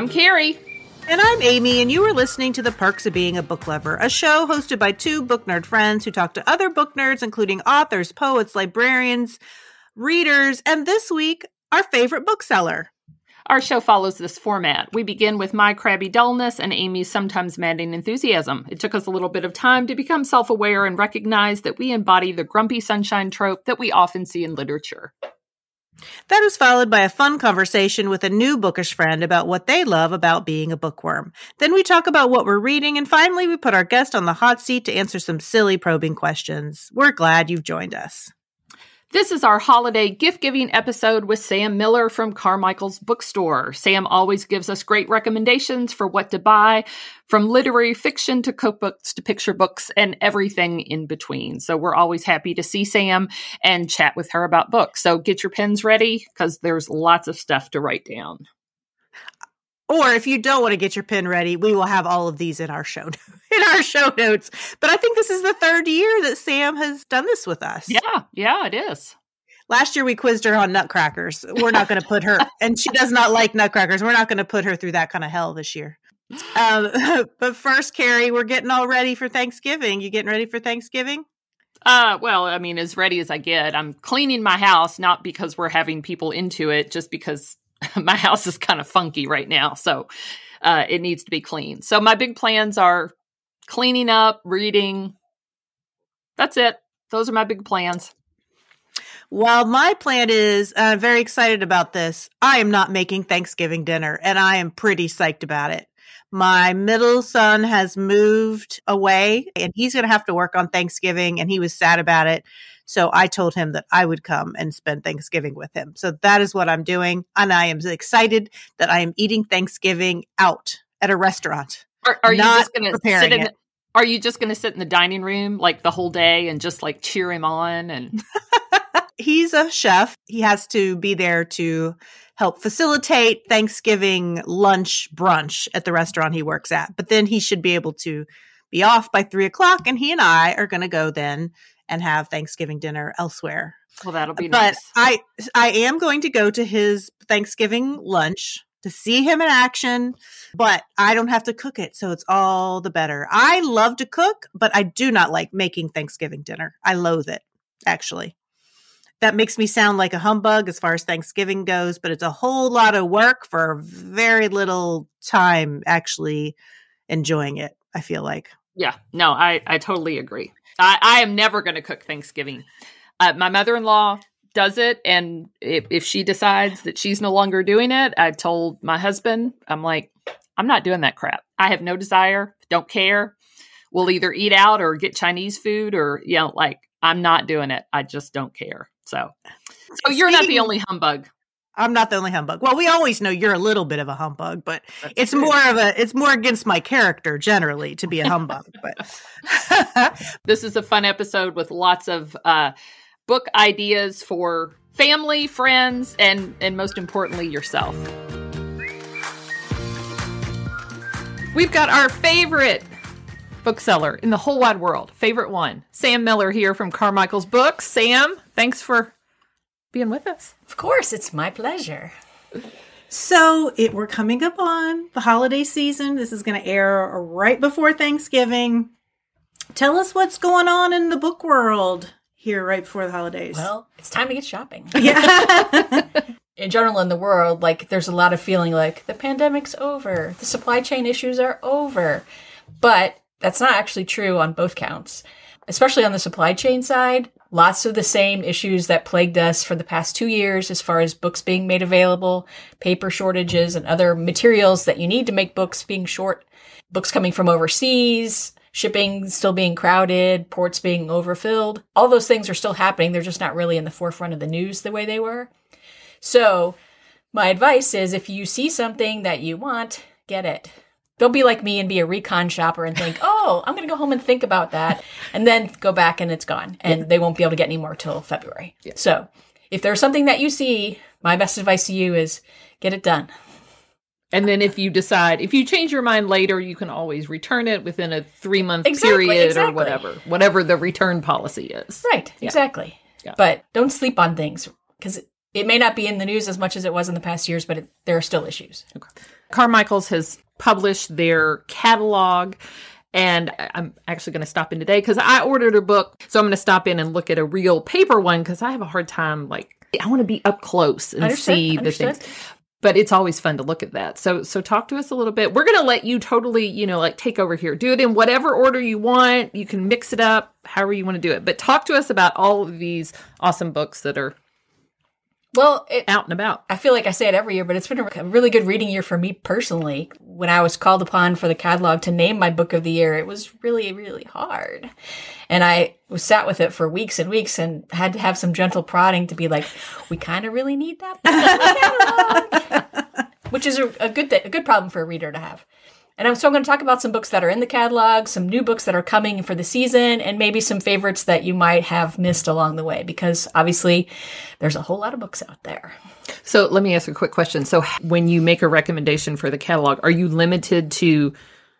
I'm Carrie. And I'm Amy, and you are listening to The Perks of Being a Book Lover, a show hosted by two book nerd friends who talk to other book nerds, including authors, poets, librarians, readers, and this week, our favorite bookseller. Our show follows this format. We begin with my crabby dullness and Amy's sometimes maddening enthusiasm. It took us a little bit of time to become self aware and recognize that we embody the grumpy sunshine trope that we often see in literature. That is followed by a fun conversation with a new bookish friend about what they love about being a bookworm. Then we talk about what we're reading, and finally, we put our guest on the hot seat to answer some silly probing questions. We're glad you've joined us. This is our holiday gift giving episode with Sam Miller from Carmichael's Bookstore. Sam always gives us great recommendations for what to buy, from literary fiction to cookbooks to picture books and everything in between. So we're always happy to see Sam and chat with her about books. So get your pens ready because there's lots of stuff to write down. Or if you don't want to get your pen ready, we will have all of these in our show in our show notes. But I think this is the third year that Sam has done this with us. Yeah, yeah, it is. Last year we quizzed her on nutcrackers. We're not going to put her, and she does not like nutcrackers. We're not going to put her through that kind of hell this year. Um, but first, Carrie, we're getting all ready for Thanksgiving. You getting ready for Thanksgiving? Uh, well, I mean, as ready as I get. I'm cleaning my house, not because we're having people into it, just because my house is kind of funky right now, so uh, it needs to be clean. So my big plans are cleaning up, reading. That's it. Those are my big plans. Well, my plan is I'm uh, very excited about this. I am not making Thanksgiving dinner, and I am pretty psyched about it. My middle son has moved away, and he's going to have to work on Thanksgiving, and he was sad about it. So I told him that I would come and spend Thanksgiving with him. So that is what I'm doing. And I am excited that I am eating Thanksgiving out at a restaurant. Are, are you just going to sit in? The, are you just going to sit in the dining room like the whole day and just like cheer him on? And he's a chef. He has to be there to help facilitate Thanksgiving lunch brunch at the restaurant he works at. But then he should be able to be off by three o'clock, and he and I are going to go then and have Thanksgiving dinner elsewhere. Well, that'll be but nice. I I am going to go to his Thanksgiving lunch to see him in action, but I don't have to cook it, so it's all the better. I love to cook, but I do not like making Thanksgiving dinner. I loathe it, actually. That makes me sound like a humbug as far as Thanksgiving goes, but it's a whole lot of work for very little time actually enjoying it, I feel like. Yeah, no, I, I totally agree. I, I am never going to cook Thanksgiving. Uh, my mother in law does it, and if, if she decides that she's no longer doing it, I told my husband, I'm like, I'm not doing that crap. I have no desire, don't care. We'll either eat out or get Chinese food, or you know, like I'm not doing it. I just don't care. So, so you're not the only humbug. I'm not the only humbug. Well, we always know you're a little bit of a humbug, but That's it's true. more of a it's more against my character generally to be a humbug. but this is a fun episode with lots of uh, book ideas for family, friends, and and most importantly yourself. We've got our favorite bookseller in the whole wide world, favorite one, Sam Miller here from Carmichael's Books. Sam, thanks for being with us. Of course, it's my pleasure. So it we're coming up on the holiday season. This is going to air right before Thanksgiving. Tell us what's going on in the book world here right before the holidays. Well, it's time to get shopping. Yeah. in general in the world, like there's a lot of feeling like the pandemic's over, the supply chain issues are over. But that's not actually true on both counts. Especially on the supply chain side, lots of the same issues that plagued us for the past two years as far as books being made available, paper shortages, and other materials that you need to make books being short, books coming from overseas, shipping still being crowded, ports being overfilled. All those things are still happening. They're just not really in the forefront of the news the way they were. So, my advice is if you see something that you want, get it they'll be like me and be a recon shopper and think, oh, I'm going to go home and think about that, and then go back and it's gone, and yeah. they won't be able to get any more till February. Yeah. So if there's something that you see, my best advice to you is get it done. And then if you decide, if you change your mind later, you can always return it within a three month exactly, period exactly. or whatever, whatever the return policy is. Right, yeah. exactly. But don't sleep on things because It may not be in the news as much as it was in the past years, but it, there are still issues. Carmichael's has published their catalog. And I'm actually going to stop in today because I ordered a book. So I'm going to stop in and look at a real paper one because I have a hard time. Like, I want to be up close and Understood, see the things. But it's always fun to look at that. So, so talk to us a little bit. We're going to let you totally, you know, like take over here. Do it in whatever order you want. You can mix it up however you want to do it. But talk to us about all of these awesome books that are Well, it, out and about. I feel like I say it every year, but it's been a really good reading year for me personally. When I was called upon for the catalog to name my book of the year, it was really, really hard. And I was sat with it for weeks and weeks and had to have some gentle prodding to be like, we kind of really need that book in the catalog. Which is a, a good th- a good problem for a reader to have. And I'm, so I'm going to talk about some books that are in the catalog, some new books that are coming for the season, and maybe some favorites that you might have missed along the way, because obviously there's a whole lot of books out there. So let me ask a quick question. So when you make a recommendation for the catalog, are you limited to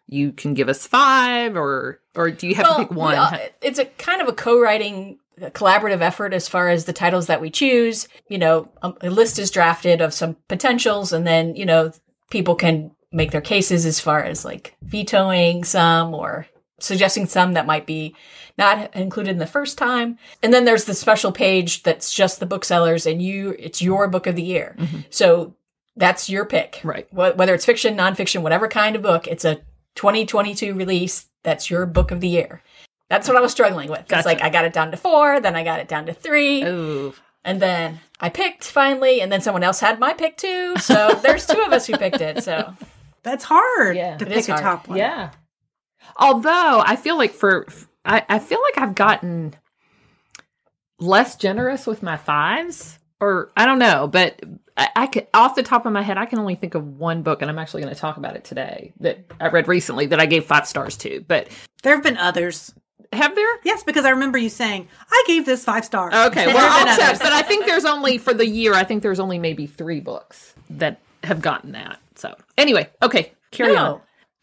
you can give us five or or do you have to pick one? all- it's a kind of a co-writing a collaborative effort as far as the titles that we choose. You know, um, a list is drafted of some potentials, and then you know people can make their cases as far as like vetoing some or suggesting some that might be not included in the first time. And then there's the special page that's just the booksellers, and you it's your book of the year. Mm-hmm. So that's your pick, Right. Whether it's fiction, nonfiction, whatever kind of book, it's a 2022 release. That's your book of the year. That's what I was struggling with. Gotcha. It's like I got it down to four, then I got it down to three, Oh, and then I picked finally, and then someone else had my pick too. So there's two of us who picked it. So That's hard Yeah, to pick a hard. top one. yeah. Although I feel like for I, I feel like I've gotten less generous with my fives, or I don't know, but I, I could off the top of my head, I can only think of one book, and I'm actually going to talk about it today that I read recently that I gave five stars to. But There have been others. have there? Yes, because I remember you saying, I gave this five stars. Okay, well, I'll check. others. But I think there's only for the year. I think there's only maybe three books that have gotten that. So anyway, okay, carry on.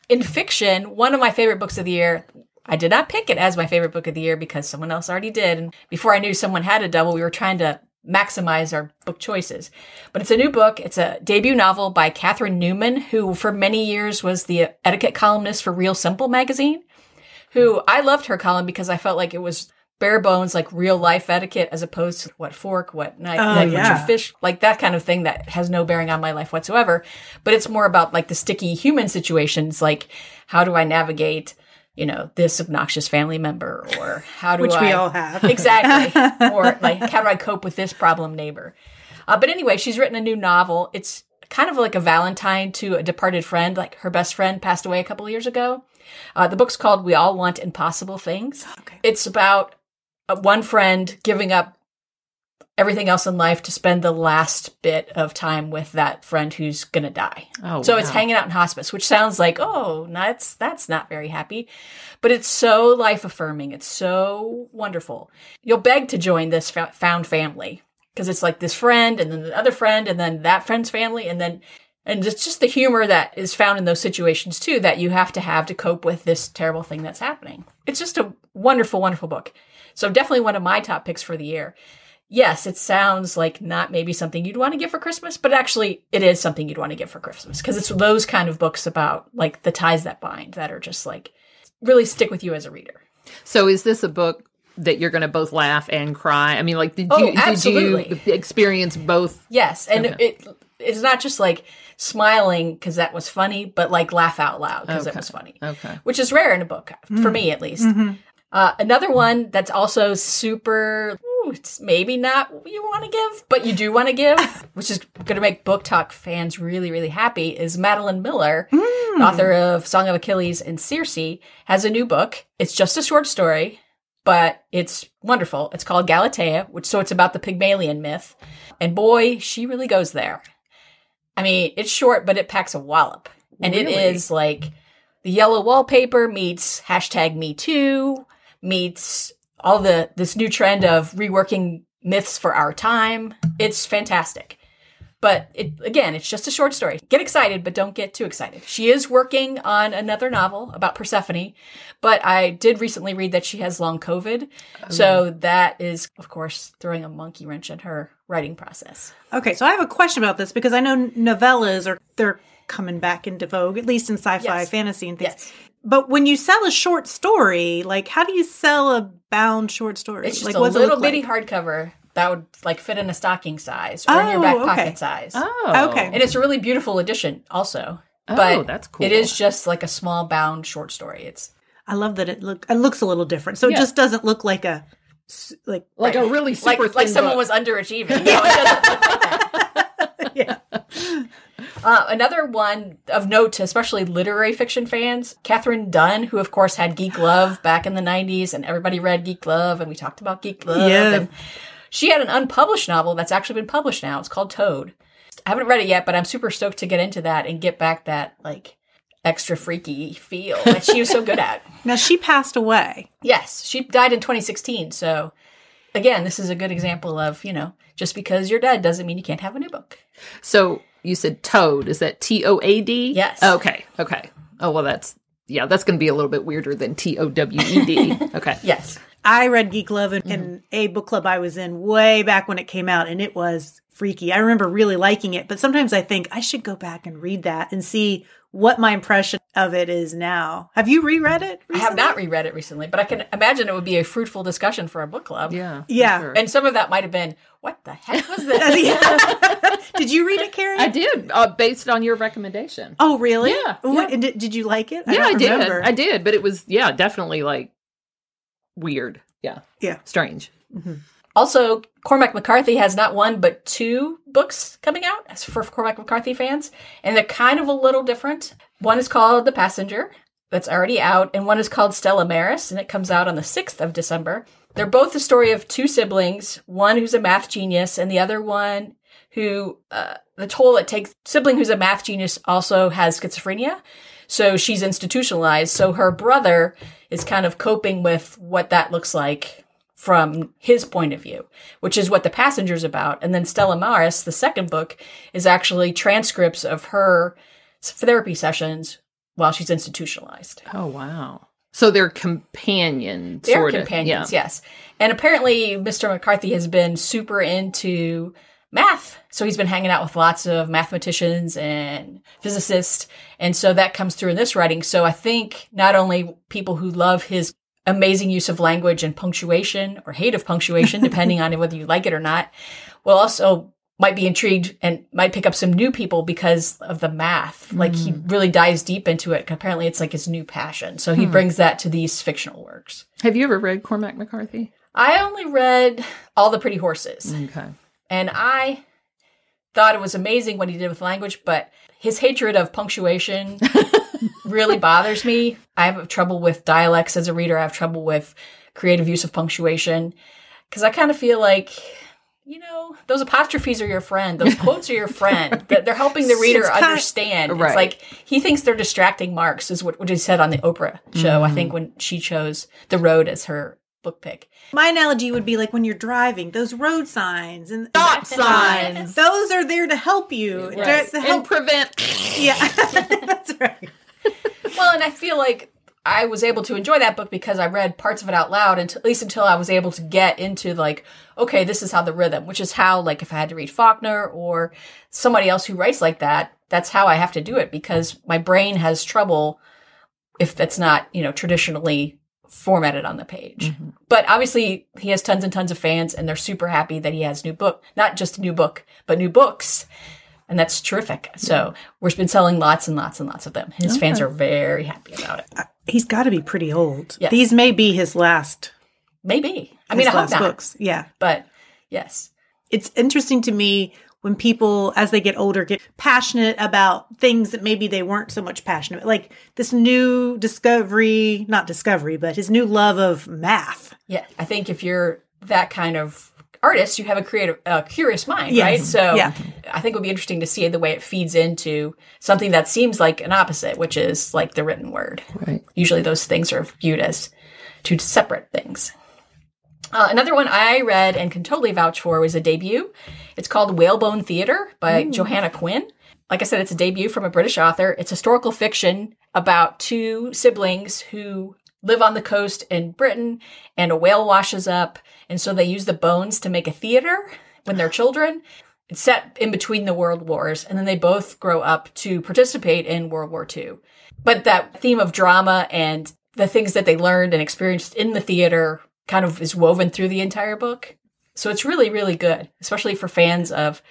In fiction, one of my favorite books of the year, I did not pick it as my favorite book of the year because someone else already did. And before I knew someone had a double, we were trying to maximize our book choices. But it's a new book. It's a debut novel by Catherine Newman, who for many years was the etiquette columnist for Real Simple magazine. Who I loved her column because I felt like it was bare bones, like real life etiquette, as opposed to what fork, what knife, Oh, like yeah. fish, like that kind of thing that has no bearing on my life whatsoever. But it's more about like the sticky human situations, like how do I navigate, you know, this obnoxious family member, or how do Which I we all have. exactly, or like how do I cope with this problem neighbor? Uh, but anyway, she's written a new novel. It's kind of like a Valentine to a departed friend. Like her best friend passed away a couple of years ago. Uh, the book's called "We All Want Impossible Things." Okay. It's about Uh, one friend giving up everything else in life to spend the last bit of time with that friend who's gonna die. Oh, so it's hanging out in hospice, which sounds like oh, that's that's not very happy, but it's so life affirming. It's so wonderful. You'll beg to join this found family because it's like this friend and then the other friend and then that friend's family and then and it's just the humor that is found in those situations too that you have to have to cope with this terrible thing that's happening. It's just a wonderful, wonderful book. So definitely one of my top picks for the year. Yes, it sounds like not maybe something you'd want to get for Christmas, but actually it is something you'd want to get for Christmas because it's those kind of books about like the ties that bind that are just like really stick with you as a reader. So is this a book that you're going to both laugh and cry? I mean, like, did Oh, you did you experience both? Yes, and Okay. it it's not just like smiling because that was funny, but like laugh out loud because it was funny, Okay. which is rare in a book for mm-hmm. me at least. Mm-hmm. Uh, another one that's also super, ooh, it's maybe not what you want to give, but you do want to give, which is going to make book talk fans really, really happy, is Madeline Miller, author of Song of Achilles and Circe, has a new book. It's just a short story, but it's wonderful. It's called Galatea, which so it's about the Pygmalion myth, and boy, she really goes there. I mean, it's short, but it packs a wallop, and it Really? is like the yellow wallpaper meets hashtag Me Too meets all the this new trend of reworking myths for our time. It's fantastic. But it, again, it's just a short story. Get excited, but don't get too excited. She is working on another novel about Persephone, but I did recently read that she has long COVID. So oh, that is, of course, throwing a monkey wrench in her writing process. Okay, so I have a question about this because I know novellas are they're coming back into vogue, at least in sci-fi, Yes. fantasy, and things. Yes. But when you sell a short story, like how do you sell a bound short story? It's just like a little bitty like? hardcover that would like fit in a stocking size or in your Oh, back okay. pocket size. Oh, Okay. And it's a really beautiful edition also. Oh, but that's cool. It is just like a small bound short story. It's I love that it look it looks a little different. So Yeah. it just doesn't look like a like like a really like super like thin someone book. was underachieving. No, it doesn't look like that. yeah. Uh, another one of note to especially literary fiction fans, Katherine Dunn, who of course had Geek Love back in the 90s and everybody read Geek Love and we talked about Geek Love. Yeah. And she had an unpublished novel that's actually been published now. It's called Toad. I haven't read it yet, but I'm super stoked to get into that and get back that like extra freaky feel that she was so good at. Now she passed away. Yes, she died in 2016. So again, this is a good example of, you know, just because you're dead doesn't mean you can't have a new book. So you said Toad. Is that T O A D? Yes. Okay. Okay. Oh well, that's yeah. That's going to be a little bit weirder than T O W E D. Okay. Yes. I read Geek Love in, in mm-hmm. a book club I was in way back when it came out, and it was freaky. I remember really liking it, but sometimes I think I should go back and read that and see what my impression of it is now. Have you reread it? I have not reread it recently, but I can imagine it would be a fruitful discussion for a book club. Yeah. Yeah. sure. And some of that might have been, what the heck was this? did you read it, Carrie? I did uh, based on your recommendation. Oh, really? Yeah, What, yeah. did, did you like it? yeah, I, don't did. remember. I did, but it was yeah, definitely like weird. Yeah. Yeah. Strange. Also, Cormac McCarthy has not one, but two books coming out as for Cormac McCarthy fans. And they're kind of a little different. One is called The Passenger, that's already out, and one is called Stella Maris, and it comes out on the 6th of December. They're both the story of two siblings, one who's a math genius, and the other one who, uh, the toll it takes, sibling who's a math genius also has schizophrenia. So she's institutionalized. So her brother is kind of coping with what that looks like from his point of view, which is what the passenger's about. And then Stella Maris, the second book, is actually transcripts of her therapy sessions while she's institutionalized. Oh wow. So they're companion They're sort of. companions, Yeah. yes. And apparently, Mr. McCarthy has been super into math. So he's been hanging out with lots of mathematicians and physicists. And so that comes through in this writing. So I think not only people who love his amazing use of language and punctuation or hate of punctuation, depending on whether you like it or not, will also might be intrigued and might pick up some new people because of the math. Like he hmm. really dives deep into it. Apparently it's like his new passion. So he hmm. brings that to these fictional works. Have you ever read Cormac McCarthy? I only read All the Pretty Horses, Okay. and I thought it was amazing what he did with language, but his hatred of punctuation really bothers me. I have trouble with dialects as a reader. I have trouble with creative use of punctuation because I kind of feel like. You know, those apostrophes are your friend. Those quotes are your friend. That They're helping the reader kind- understand. Right. It's like he thinks they're distracting marks, is what, what he said on the Oprah show. I mm. think when she chose The Road as her book pick. My analogy would be like when you're driving, those road signs and Stop signs. Those are there to help you. Right. They're to And help. prevent. yeah, that's right. Well, and I feel like I was able to enjoy that book because I read parts of it out loud, and at least until I was able to get into like, okay, this is how the rhythm, which is how like if I had to read Faulkner or somebody else who writes like that, that's how I have to do it because my brain has trouble if that's not you know traditionally formatted on the page. Mm-hmm. But obviously, he has tons and tons of fans, and they're super happy that he has new book, not just a new book, but new books. And that's terrific. So we've been selling lots and lots and lots of them. His fans are very happy about it. Uh, he's got to be pretty old. Yes. These may be his last. Maybe. I mean, I hope not. books. Yeah, But yes. it's interesting to me when people, as they get older, get passionate about things that maybe they weren't so much passionate. Like this new discovery, not discovery, but his new love of math. Yeah. I think if you're that kind of artist, you have a creative, uh, curious mind, Yes. right? So Yeah. I think it would be interesting to see the way it feeds into something that seems like an opposite, which is like the written word. Right. Usually those things are viewed as two separate things. Uh, another one I read and can totally vouch for was a debut. It's called Whalebone Theatre by Joanna Quinn. Like I said, it's a debut from a British author. It's historical fiction about two siblings who live on the coast in Britain and a whale washes up. And so they use the bones to make a theater when they're children. It's set in between the world wars. And then they both grow up to participate in World War II. But that theme of drama and the things that they learned and experienced in the theater kind of is woven through the entire book. So it's really, really good, especially for fans of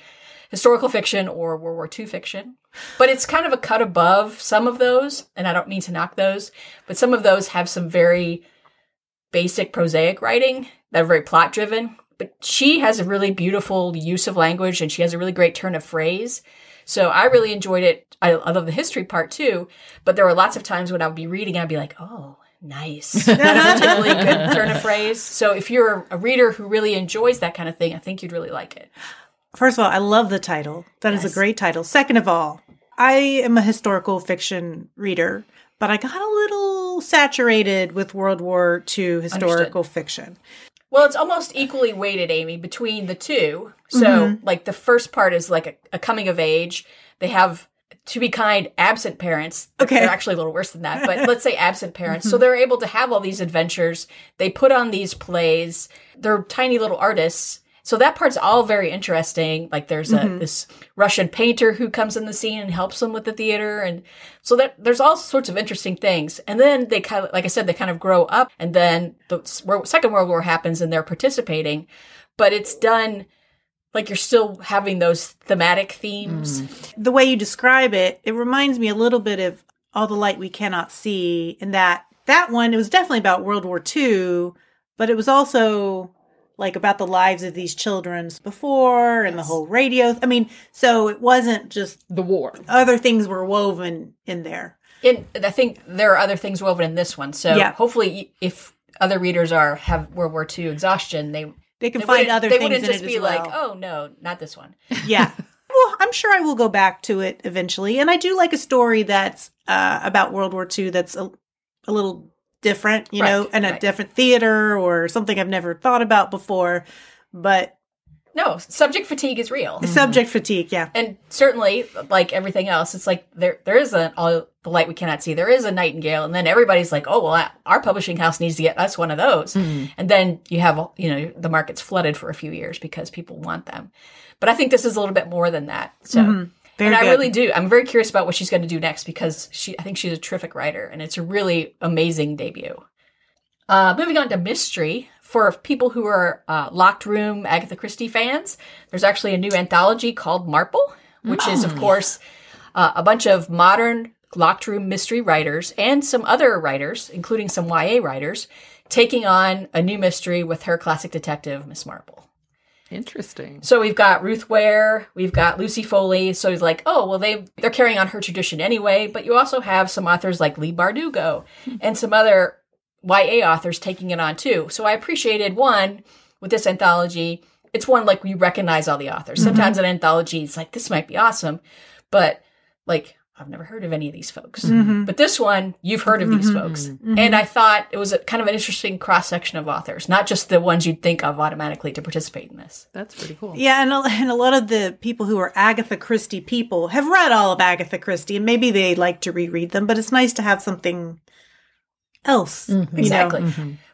historical fiction or World War II fiction. But it's kind of a cut above some of those, and I don't mean to knock those, but some of those have some very basic prosaic writing that are very plot driven. But she has a really beautiful use of language and she has a really great turn of phrase. So I really enjoyed it. I, I love the history part too, but there were lots of times when I would be reading, I'd be like, oh, nice. That's a really good turn of phrase. So if you're a reader who really enjoys that kind of thing, I think you'd really like it. First of all, I love the title. That is Yes. a great title. Second of all, I am a historical fiction reader, but I got a little saturated with World War II historical fiction. Well, it's almost equally weighted, Amy, between the two. So, mm-hmm. like, the first part is like a, a coming of age. They have, to be kind, absent parents. Okay. They're actually a little worse than that, but let's say absent parents. So they're able to have all these adventures. They put on these plays. They're tiny little artists. So that part's all very interesting. Like there's a mm-hmm. this Russian painter who comes in the scene and helps them with the theater, and so that there's all sorts of interesting things. And then they kind of, like I said, they kind of grow up, and then the Second World War happens, and they're participating, but it's done like you're still having those thematic themes. Mm. The way you describe it, it reminds me a little bit of All the Light We Cannot See, in that that one, it was definitely about World War II, but it was also like about the lives of these children before and the whole radio. I mean, so it wasn't just The war. other things were woven in there. And I think there are other things woven in this one. So Yeah. hopefully, if other readers are have World War II exhaustion, they They can they find other they things They wouldn't just be as like, well. oh no, not this one. yeah. Well, I'm sure I will go back to it eventually. And I do like a story that's uh, about World War II that's a, a little different, you know, Right, and a different theater or something I've never thought about before. But No, subject fatigue is real. subject fatigue, yeah. and certainly like everything else it's like there there is a all the light we cannot see. There is a nightingale and then everybody's like oh well our publishing house needs to get us one of those. And then you have you know the market's flooded for a few years because people want them. But i think this is a little bit more than that. So Very and i good. really do i'm very curious about what she's going to do next because she i think she's a terrific writer and it's a really amazing debut. Uh, moving on to mystery. For people who are uh, locked room Agatha Christie fans, there's actually a new anthology called Marple, which is, of course, uh, a bunch of modern locked room mystery writers and some other writers, including some YA writers, taking on a new mystery with her classic detective, Miss Marple. Interesting. So we've got Ruth Ware, we've got Lucy Foley. So he's like, oh well, they they're carrying on her tradition anyway. But you also have some authors like Leigh Bardugo and some other YA authors taking it on too. So I appreciated one with this anthology. It's one like we recognize all the authors. Mm-hmm. Sometimes an anthology is like this might be awesome, but like I've never heard of any of these folks. Mm-hmm. But this one, you've heard of these mm-hmm. folks. Mm-hmm. And I thought it was a kind of an interesting cross section of authors, not just the ones you'd think of automatically to participate in this. That's pretty cool. Yeah, and a, and a lot of the people who are Agatha Christie people have read all of Agatha Christie, and maybe they like to reread them, but it's nice to have something else. you know? Exactly.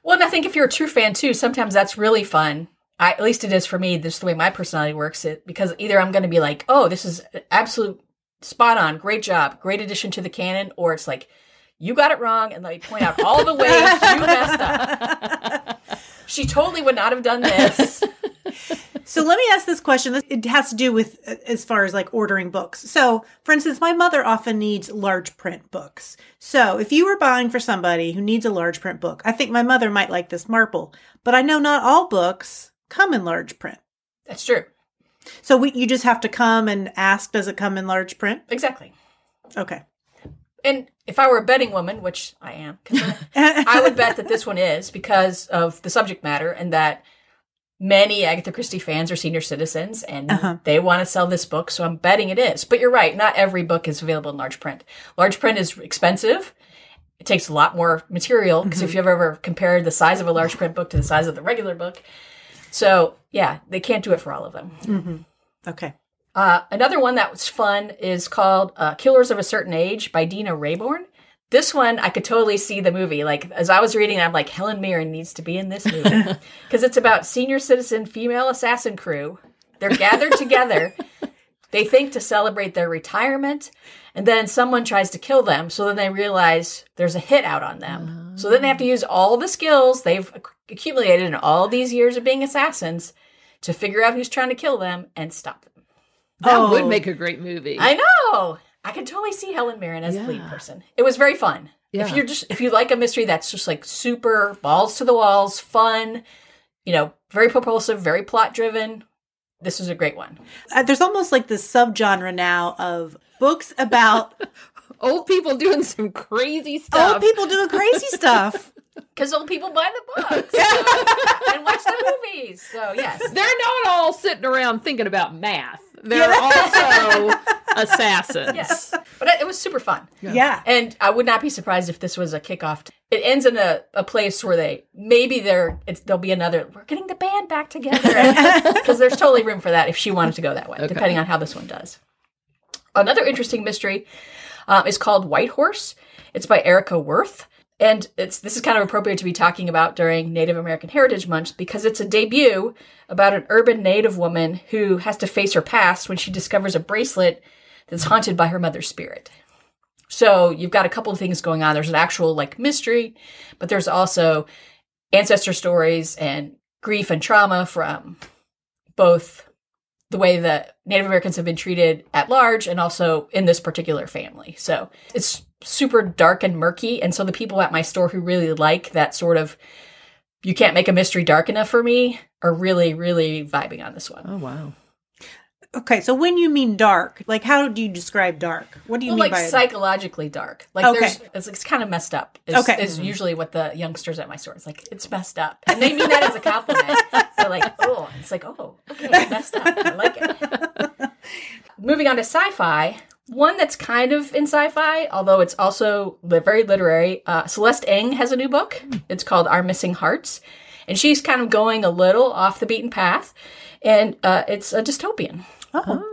Well, and I think if you're a true fan too, sometimes that's really fun. I, at least it is for me. This is the way my personality works. It because either I'm going to be like, "Oh, this is absolute spot on, great job, great addition to the canon," or it's like, "You got it wrong," and let me point out all the ways you messed up. She totally would not have done this. So let me ask this question. This- It has to do with uh, as far as like ordering books. So, for instance, my mother often needs large print books. So, if you were buying for somebody who needs a large print book, I think my mother might like this Marple. But I know not all books come in large print. That's true. So we, you just have to come and ask, does it come in large print? Exactly. Okay. And if I were a betting woman, which I am, I I would bet that this one is because of the subject matter and that many Agatha Christie fans are senior citizens and Uh-huh. they want to sell this book. So I'm betting it is. But you're right. Not every book is available in large print. Large print is expensive. It takes a lot more material because if you've ever compared the size of a large print book to the size of the regular book, so yeah, they can't do it for all of them. Okay. Uh, another one that was fun is called uh, Killers of a Certain Age by Deanna Raybourn. This one, I could totally see the movie. Like, as I was reading, I'm like, Helen Mirren needs to be in this movie. Because it's about senior citizen female assassin crew. They're gathered together. They think to celebrate their retirement, and then someone tries to kill them. So then they realize there's a hit out on them. So then they have to use all the skills they've accumulated in all these years of being assassins to figure out who's trying to kill them and stop them. That Oh. would make a great movie. I know. I can totally see Helen Mirren as the lead person. It was very fun. If you're just if you like a mystery that's just like super balls to the walls, fun, you know, very propulsive, very plot driven, this is a great one. Uh, there's almost like this subgenre now of books about Old people doing some crazy stuff. old people doing crazy stuff. Because old people buy the books and watch the movies. So yes. They're not all sitting around thinking about math. They're also assassins. Yes. But it it was super fun. Yeah. And I would not be surprised if this was a kickoff. It ends in a, a place where they maybe there it's there'll be another. We're getting the band back together because there's totally room for that if she wanted to go that way, depending on how this one does. Another interesting mystery uh, is called White Horse. It's by Erika Wurth. And it's this is kind of appropriate to be talking about during Native American Heritage Month because it's a debut about an urban Native woman who has to face her past when she discovers a bracelet that's haunted by her mother's spirit. So you've got a couple of things going on. There's an actual like mystery, but there's also ancestor stories and grief and trauma from both the way that Native Americans have been treated at large and also in this particular family. So it's super dark and murky. And so the people at my store who really like that sort of you can't make a mystery dark enough for me are really, really vibing on this one. Oh wow. Okay, so when you mean dark, like how do you describe dark? What do you well, mean like by psychologically dark. Like Okay. there's, it's, it's kind of messed up. Is, Okay. is mm-hmm. usually what the youngsters at my store. It's like it's messed up, and they mean that as a compliment. They're like, oh, it's like, oh, okay, messed up. I like it. Moving on to sci-fi, one that's kind of in sci-fi, although it's also very literary. Uh, Celeste Ng has a new book. It's called Our Missing Hearts, and she's kind of going a little off the beaten path, and uh, it's a dystopian. Oh.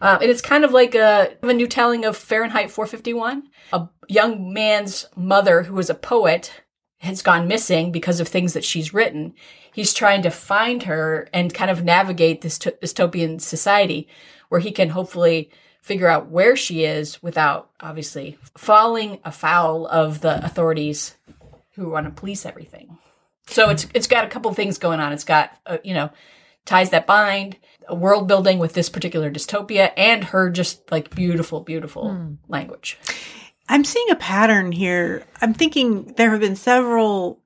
Um, and it's kind of like a, a new telling of Fahrenheit 451. A young man's mother, who is a poet, has gone missing because of things that she's written. He's trying to find her and kind of navigate this t- dystopian society where he can hopefully figure out where she is without obviously falling afoul of the authorities who want to police everything. So it's it's got a couple things going on. It's got uh, you know ties that bind, a world building with this particular dystopia, and her just like beautiful, beautiful language. I'm seeing a pattern here. I'm thinking there have been several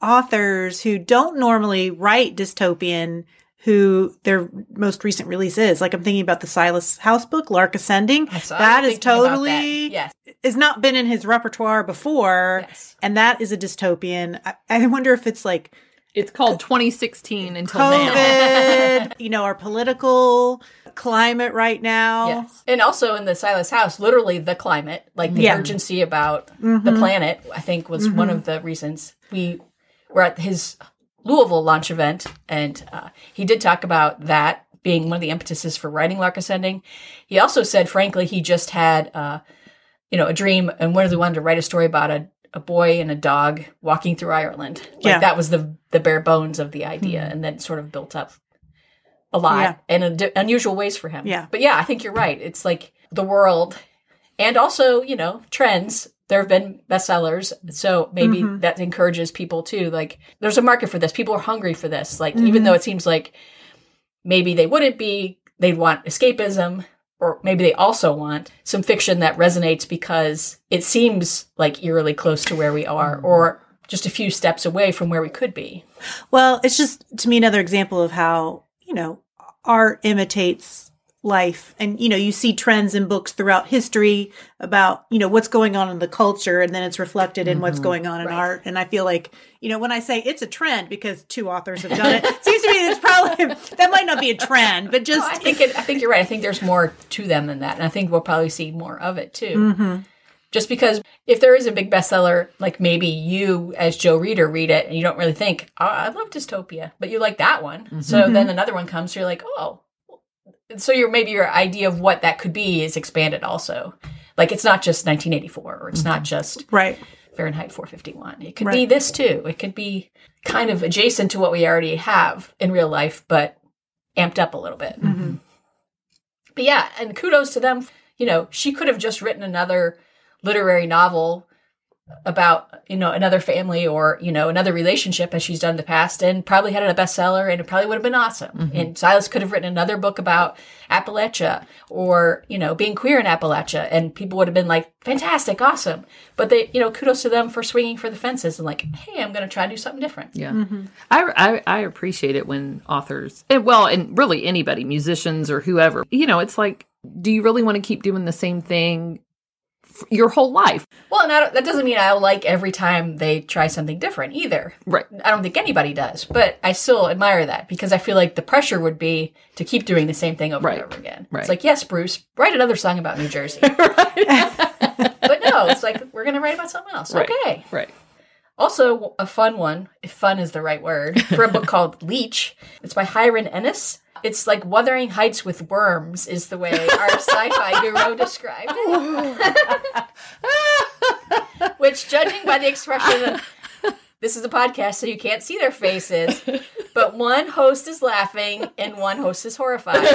authors who don't normally write dystopian who their most recent release is. Like I'm thinking about the Silas House book, Lark Ascending. That is about that. totally yes, has not been in his repertoire before. yes. And that is a dystopian. I, I wonder if it's like It's called 2016 until now. COVID, you know, our political climate right now. Yes. And also in the Silas House, literally the climate, like the Yeah. urgency about Mm-hmm. the planet, I think was one of the reasons we were at his Louisville launch event. And uh, he did talk about that being one of the impetuses for writing Lark Ascending. He also said, frankly, he just had, uh, you know, a dream and wanted wanted to write a story about a, a boy and a dog walking through Ireland. Like Yeah. that was the the bare bones of the idea, and then sort of built up a lot Yeah. in di- unusual ways for him. Yeah. But yeah, I think you're right. It's like the world and also, you know, trends. There have been bestsellers. So maybe Mm-hmm. that encourages people too. Like there's a market for this. People are hungry for this. Like Mm-hmm. even though it seems like maybe they wouldn't be, they'd want escapism or maybe they also want some fiction that resonates because it seems like eerily close to where we are Mm-hmm. or just a few steps away from where we could be. Well, it's just to me another example of how, you know, art imitates life. And, you know, you see trends in books throughout history about, you know, what's going on in the culture and then it's reflected in what's mm-hmm. going on in Right. art. And I feel like, you know, when I say it's a trend because two authors have done it, it seems to me it's probably that might not be a trend, but just I think it, I think you're right. I think there's more to them than that, and I think we'll probably see more of it too. Mm-hmm. Just because if there is a big bestseller, like maybe you as Joe Reader read it and you don't really think, oh, I love dystopia, but you like that one. Mm-hmm. So then another one comes, so you're like, oh. So your maybe your idea of what that could be is expanded also. Like it's not just 1984 or it's not just Right. Fahrenheit 451. It could Right. be this too. It could be kind of adjacent to what we already have in real life, but amped up a little bit. Mm-hmm. But yeah, and kudos to them. You know, she could have just written another literary novel about, you know, another family or, you know, another relationship as she's done in the past and probably had it a bestseller and it probably would have been awesome. Mm-hmm. And Silas could have written another book about Appalachia or, you know, being queer in Appalachia and people would have been like, fantastic, awesome. But they, you know, kudos to them for swinging for the fences and like, hey, I'm going to try to do something different. Yeah. Mm-hmm. I, I, I appreciate it when authors, and well, and really anybody, musicians or whoever, you know, it's like, do you really want to keep doing the same thing f- your whole life? Well, and I don't, that doesn't mean I like every time they try something different either. Right. I don't think anybody does, but I still admire that because I feel like the pressure would be to keep doing the same thing over Right. and over again. Right. It's like, yes, Bruce, write another song about New Jersey. but no, it's like we're going to write about something else. Right. Okay. Right. Also, a fun one, if fun is the right word, for a book called Leech. It's by Hiron Ennes. It's like Wuthering Heights with worms, is the way our sci-fi hero described it. Which, judging by the expression, this is a podcast, so you can't see their faces, but one host is laughing and one host is horrified.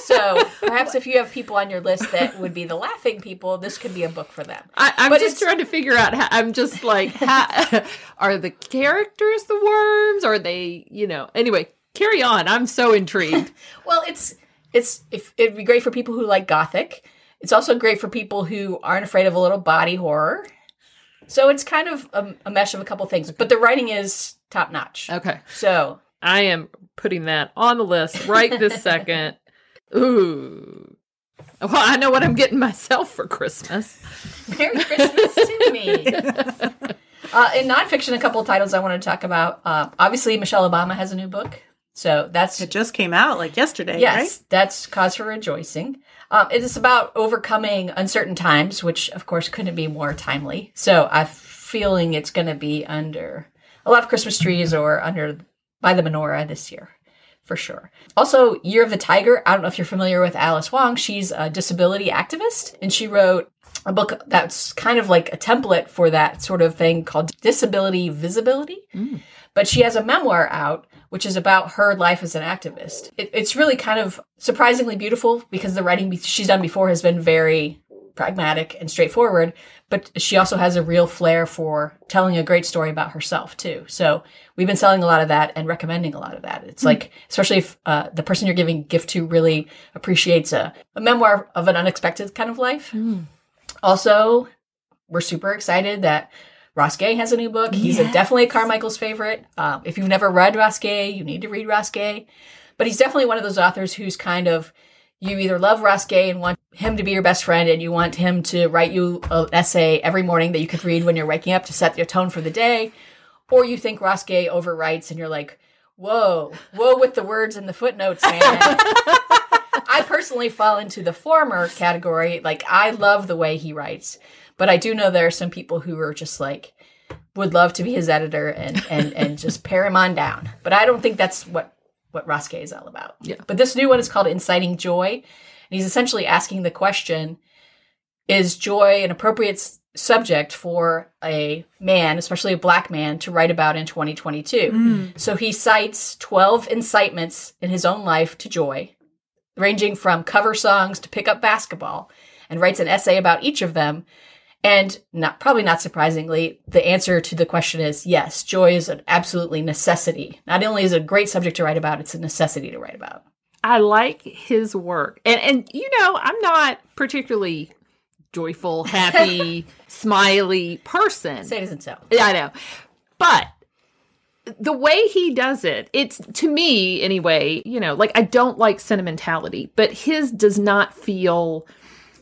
So perhaps if you have people on your list that would be the laughing people, this could be a book for them. I, I'm But just trying to figure out how, I'm just like, how, are the characters the worms? Are they, you know, anyway, carry on. I'm so intrigued. Well, it's it's if it'd be great for people who like gothic. It's also great for people who aren't afraid of a little body horror. So it's kind of a, a mesh of a couple things, but the writing is top notch. okay. So I am putting that on the list right this second. Ooh. Well, I know what I'm getting myself for Christmas. Merry Christmas to me. Uh, in nonfiction, a couple of titles I want to talk about. Uh, obviously, Michelle Obama has a new book, so that's It just came out like yesterday, yes, right? that's cause for rejoicing. Um, it is about overcoming uncertain times, which of course couldn't be more timely. So I'm feeling it's going to be under a lot of Christmas trees or under by the menorah this year, for sure. Also, Year of the Tiger. I don't know if you're familiar with Alice Wong. She's a disability activist, and she wrote a book that's kind of like a template for that sort of thing called Disability Visibility. But she has a memoir out, which is about her life as an activist. It, it's really kind of surprisingly beautiful because the writing she's done before has been very pragmatic and straightforward, but she also has a real flair for telling a great story about herself too. So we've been selling a lot of that and recommending a lot of that. It's like, especially if uh, the person you're giving gift to really appreciates a, a memoir of an unexpected kind of life. Also, we're super excited that Ross Gay has a new book. He's a, definitely a Carmichael's favorite. Um, if you've never read Ross Gay, you need to read Ross Gay. But he's definitely one of those authors who's kind of you either love Ross Gay and want him to be your best friend, and you want him to write you an essay every morning that you could read when you're waking up to set your tone for the day, or you think Ross Gay overwrites and you're like, whoa, whoa with the words and the footnotes, man. I personally fall into the former category. Like, I love the way he writes, but I do know there are some people who are just like, would love to be his editor and, and, and just pare him on down. But I don't think that's what, what Gay is all about. Yeah. But this new one is called Inciting Joy. And he's essentially asking the question Is joy an appropriate s- subject for a man, especially a black man, to write about in 2022? Mm. So he cites 12 incitements in his own life to joy, ranging from cover songs to pick up basketball, and writes an essay about each of them. And not probably not surprisingly, the answer to the question is yes, joy is an absolutely necessity. Not only is it a great subject to write about, it's a necessity to write about. I like his work. And and you know, I'm not particularly joyful, happy, smiley person. Say it isn't so. Yeah, I know. But the way he does it, it's to me anyway, you know, like I don't like sentimentality, but his does not feel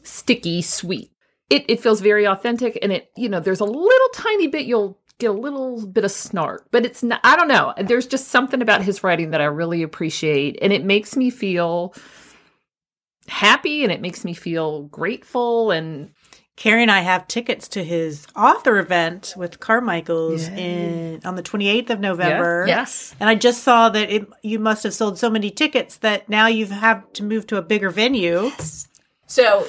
sticky sweet. It it feels very authentic and it, you know, there's a little tiny bit you'll get a little bit of snark, but it's not I don't know. There's just something about his writing that I really appreciate and it makes me feel happy and it makes me feel grateful and Carrie and I have tickets to his author event with Carmichael's in on the 28th of November. Yes. And I just saw that it, you must have sold so many tickets that now you have to move to a bigger venue. So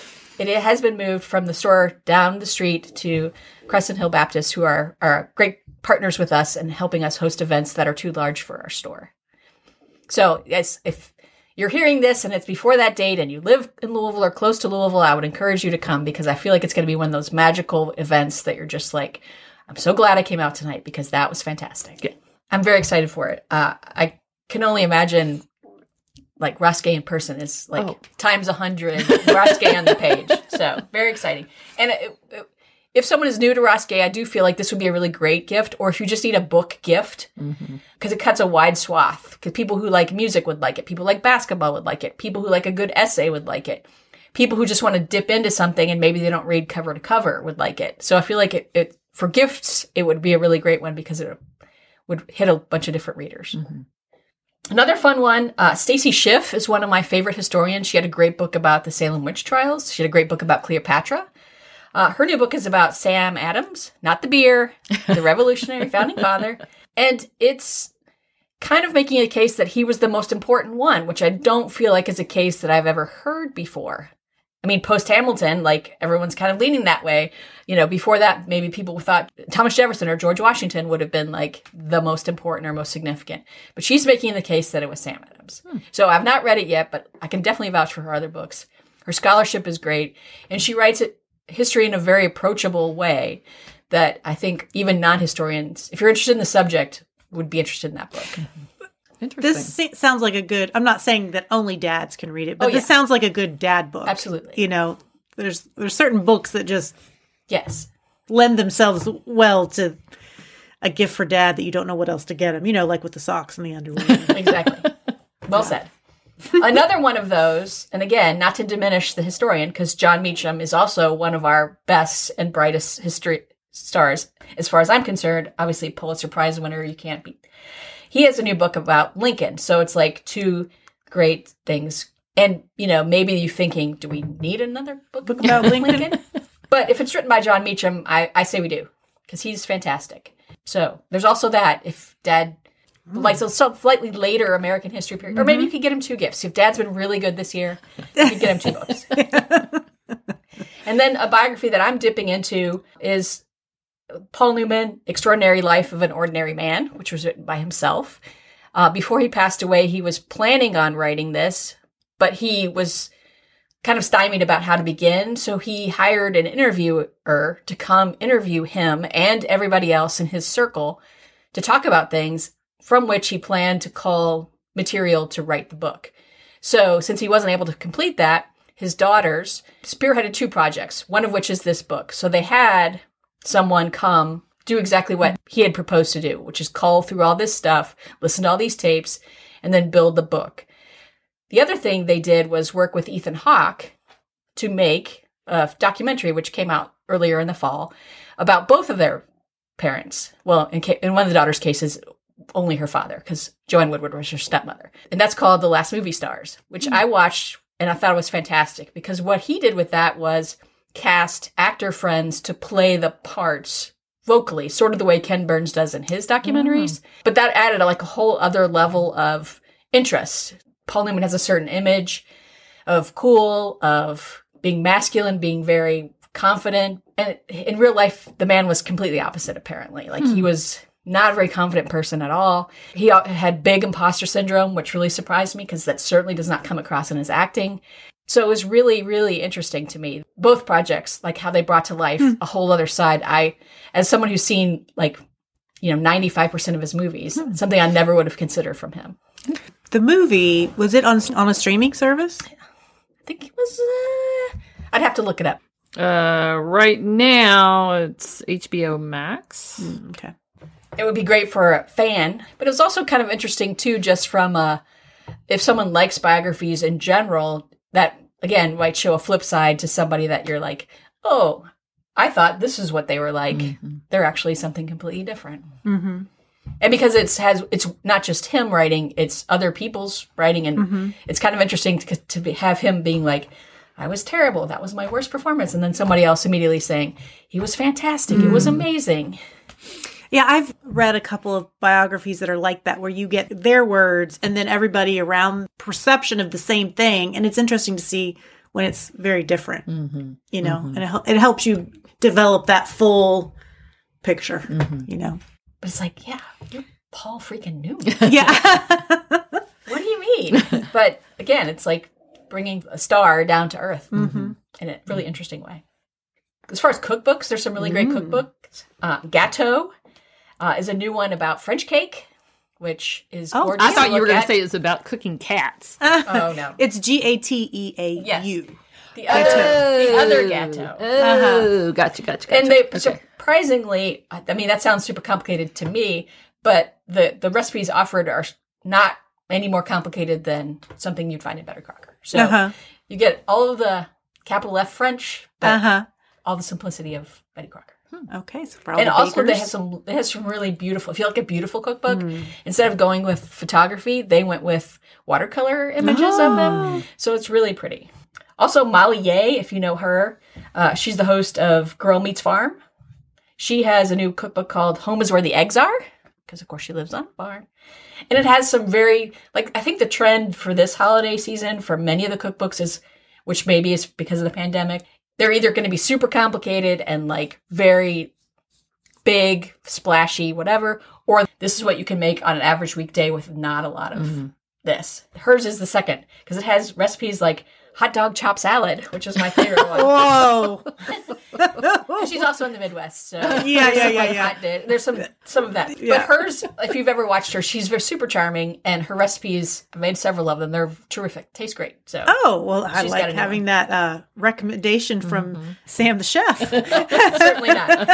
it has been moved from the store down the street to Crescent Hill Baptist, who are, are great partners with us and helping us host events that are too large for our store. So, yes, if you're hearing this and it's before that date and you live in Louisville or close to Louisville, I would encourage you to come because I feel like it's going to be one of those magical events that you're just like, I'm so glad I came out tonight because that was fantastic. I'm very excited for it. Uh, I can only imagine like Ross in person is like Oh. times a hundred Ross on the page. So very exciting. And it, it- if someone is new to Ross I do feel like this would be a really great gift. Or if you just need a book gift, mm-hmm. because it cuts a wide swath. Because people who like music would like it. People who like basketball would like it. People who like a good essay would like it. People who just want to dip into something and maybe they don't read cover to cover would like it. So I feel like it, it for gifts, it would be a really great one because it would hit a bunch of different readers. Mm-hmm. Another fun one, uh, Stacy Schiff is one of my favorite historians. She had a great book about the Salem witch trials. She had a great book about Cleopatra. Uh, her new book is about Sam Adams, not the beer, the revolutionary founding father. And it's kind of making a case that he was the most important one, which I don't feel like is a case that I've ever heard before. I mean, post Hamilton, like everyone's kind of leaning that way. You know, before that, maybe people thought Thomas Jefferson or George Washington would have been like the most important or most significant. But she's making the case that it was Sam Adams. Hmm. So I've not read it yet, but I can definitely vouch for her other books. Her scholarship is great, and she writes it history in a very approachable way that I think even non-historians, if you're interested in the subject, would be interested in that book. Mm-hmm. Interesting. This se- sounds like a good. I'm not saying that only dads can read it, but Oh, this sounds like a good dad book. Absolutely. You know, there's there's certain books that just Yes. lend themselves well to a gift for dad that you don't know what else to get him. You know, like with the socks and the underwear. exactly. Well said. Another one of those, and again, not to diminish the historian, because Jon Meacham is also one of our best and brightest history stars, as far as I'm concerned. Obviously, Pulitzer Prize winner, you can't beat. He has a new book about Lincoln, so it's like two great things. And you know, maybe you're thinking, do we need another book, Book about Lincoln? but if it's written by Jon Meacham, I, I say we do because he's fantastic. So there's also that. If Dad hmm. likes a slightly later American history period, or maybe you mm-hmm. could get him two gifts. If Dad's been really good this year, you could get him two books. and then a biography that I'm dipping into is Paul Newman, Extraordinary Life of an Ordinary Man, which was written by himself. Uh, before he passed away, he was planning on writing this, but he was kind of stymied about how to begin. So he hired an interviewer to come interview him and everybody else in his circle to talk about things from which he planned to call material to write the book. So since he wasn't able to complete that, his daughters spearheaded two projects, one of which is this book. So they had someone come do exactly what he had proposed to do, which is cull through all this stuff, listen to all these tapes, and then build the book. The other thing they did was work with Ethan Hawke to make a documentary, which came out earlier in the fall, about both of their parents. Well, in, ca- in one of the daughter's cases, only her father, because Joanne Woodward was her stepmother. And that's called The Last Movie Stars, which hmm. I watched and I thought it was fantastic because what he did with that was cast actor friends to play the parts vocally, sort of the way Ken Burns does in his documentaries. Mm. But that added like a whole other level of interest. Paul Newman has a certain image of cool, of being masculine, being very confident. And in real life, the man was completely opposite, apparently. Like he hmm. was not a very confident person at all. He had big imposter syndrome, which really surprised me because that certainly does not come across in his acting. So it was really, really interesting to me. Both projects, like how they brought to life a whole other side. I, as someone who's seen like, you know, 95% of his movies, something I never would have considered from him. the movie was it on on a streaming service? I think it was, uh, I'd have to look it up. Uh, right now it's HBO Max. Okay. it would be great for a fan, but it was also kind of interesting too, just from uh, if someone likes biographies in general, that again might show a flip side to somebody that you're like, oh, I thought this is what they were like. Mm-hmm. They're actually something completely different. Mm-hmm. And because it's has it's not just him writing, it's other people's writing, and mm-hmm. it's kind of interesting to, to be, have him being like, I was terrible. That was my worst performance. And then somebody else immediately saying, he was fantastic. It was mm. amazing. Yeah, I've read a couple of biographies that are like that, where you get their words and then everybody around perception of the same thing, and it's interesting to see when it's very different. Mm-hmm. You know, mm-hmm. and it, it helps you develop that full picture. Mm-hmm. You know, But it's like, yeah, you're Paul freaking Newman. yeah, what do you mean? but again, it's like bringing a star down to earth in a really interesting way. As far as cookbooks, there's some really great mm. cookbooks. Uh, Gâteau uh, is a new one about French cake, which is Oh, gorgeous. I thought to you were going to say it was about cooking cats. Oh no, it's G A T E A U. Yes. The other, the other Gâteau. Oh, gotcha, gotcha, gotcha. and they okay. surprisingly i mean that sounds super complicated to me but the the recipes offered are not any more complicated than something you'd find in Betty Crocker so Uh-huh. you get all of the capital f french but Uh huh. all the simplicity of betty crocker Okay, so for all and the also they have some they have some really beautiful if you like a beautiful cookbook Mm. instead of going with photography they went with watercolor images of Oh. them so it's really pretty. Also molly Yeh, if you know her uh, she's the host of girl meets farm. She has a new cookbook called home is where the eggs are because of course she lives on a farm. And it has some very like i think the trend for this holiday season for many of the cookbooks is which maybe is because of the pandemic they're either going to be super complicated and like very big splashy whatever or this is what you can make on an average weekday with not a lot of mm-hmm. this. Hers is the second because it has recipes like hot dog chop salad which is my favorite one Whoa. She's also in the Midwest, so Yeah, there's yeah, some, yeah, like, yeah. There's some some of that, Yeah. but hers, if you've ever watched her, she's very super charming, and her recipes I've made several of them. They're terrific, taste great. So Oh well, I like having that uh, recommendation from Sam the chef. certainly not.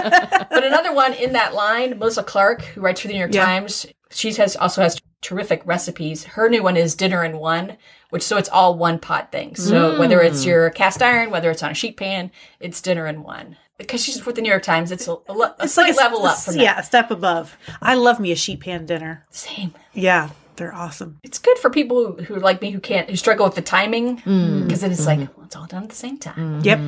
but another one in that line, Melissa Clark, who writes for the New York Yeah. Times, she has also has terrific recipes. Her new one is dinner in one, which so it's all one pot things. So whether it's mm. your cast iron, whether it's on a sheet pan, it's dinner in one. Because she's with the New York Times, it's a, a, a slight a- level up from that. yeah, a step above. I love me a sheet pan dinner. Same. Yeah, they're awesome. it's good for people who, who like me who can't who struggle with the timing mm. because then it's like mm-hmm. well, it's all done at the same time. Mm-hmm. Yep.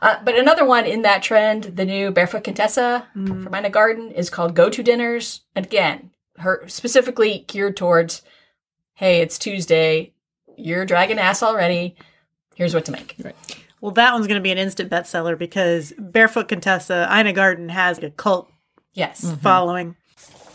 Uh, but another one in that trend, the new Barefoot Contessa mm. from Ina Garten is called Go To Dinners. Again, her specifically geared towards, hey, it's Tuesday, you're dragging ass already. Here's what to make. Well, that one's going to be an instant bestseller because Barefoot Contessa, Ina Garten has a cult Yes. Mm-hmm. following.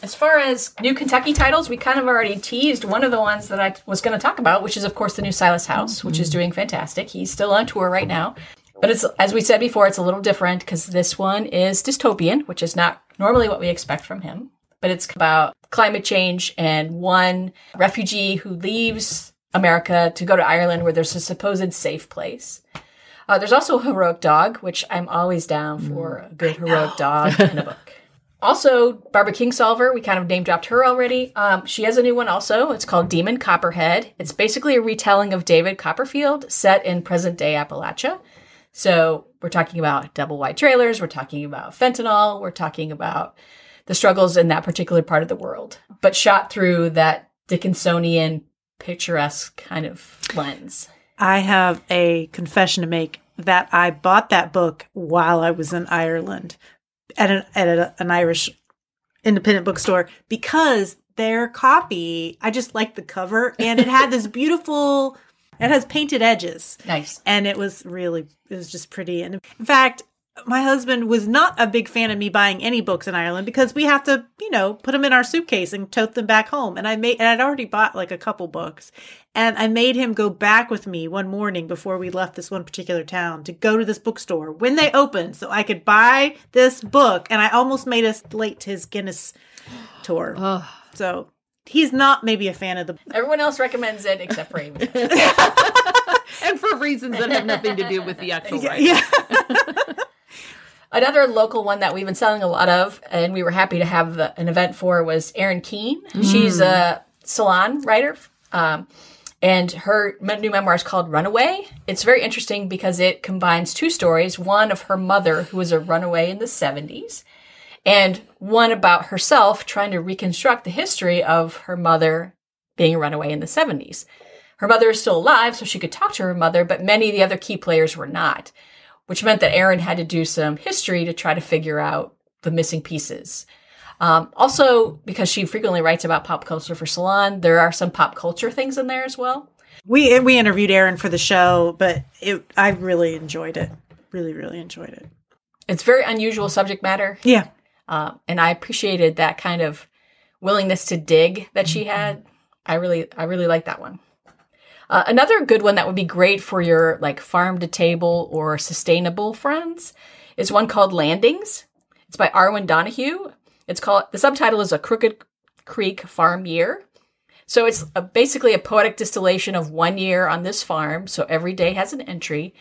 As far as new Kentucky titles, we kind of already teased one of the ones that I was going to talk about, which is, of course, the new Silas House, which is mm-hmm. doing fantastic. He's still on tour right now. But it's, as we said before, it's a little different because this one is dystopian, which is not normally what we expect from him. But it's about climate change and one refugee who leaves America to go to Ireland where there's a supposed safe place. Uh, there's also a heroic dog, which I'm always down for a good heroic dog in a book. Also, Barbara Kingsolver, we kind of name dropped her already. Um, she has a new one also. It's called Demon Copperhead. It's basically a retelling of David Copperfield set in present day Appalachia. So we're talking about double wide trailers, we're talking about fentanyl, we're talking about the struggles in that particular part of the world, but shot through that Dickinsonian picturesque kind of lens. I have a confession to make that I bought that book while I was in Ireland at an at a, an Irish independent bookstore because their copy, I just liked the cover and it had this beautiful it has painted edges Nice. and it was really it was just pretty and in fact my husband was not a big fan of me buying any books in Ireland because we have to, you know, put them in our suitcase and tote them back home. And I made, and I'd already bought like a couple books, and I made him go back with me one morning before we left this one particular town to go to this bookstore when they opened, so I could buy this book. And I almost made us late to his Guinness tour. Ugh. So he's not maybe a fan of the. Everyone else recommends it except for Amy. and for reasons that have nothing to do with the actual writing. Yeah. Another local one that we've been selling a lot of, and we were happy to have the, an event for, was Erin Keane. She's a salon writer, um, and her new memoir is called Runaway. It's very interesting because it combines two stories: one of her mother, who was a runaway in the '70s, and one about herself trying to reconstruct the history of her mother being a runaway in the '70s. Her mother is still alive, so she could talk to her mother, but many of the other key players were not, which meant that Erin had to do some history to try to figure out the missing pieces. Um, also, because she frequently writes about pop culture for Salon, there are some pop culture things in there as well. We we interviewed Erin for the show, but it I really enjoyed it. Really, really enjoyed it. It's very unusual subject matter, Yeah. uh, and I appreciated that kind of willingness to dig that she had. I really, I really like that one. Uh, another good one that would be great for your like farm to table or sustainable friends is one called Landings. It's by Arwen Donahue. It's called the subtitle is a Crooked Creek Farm Year. So it's a, basically a poetic distillation of one year on this farm. So every day has an entry,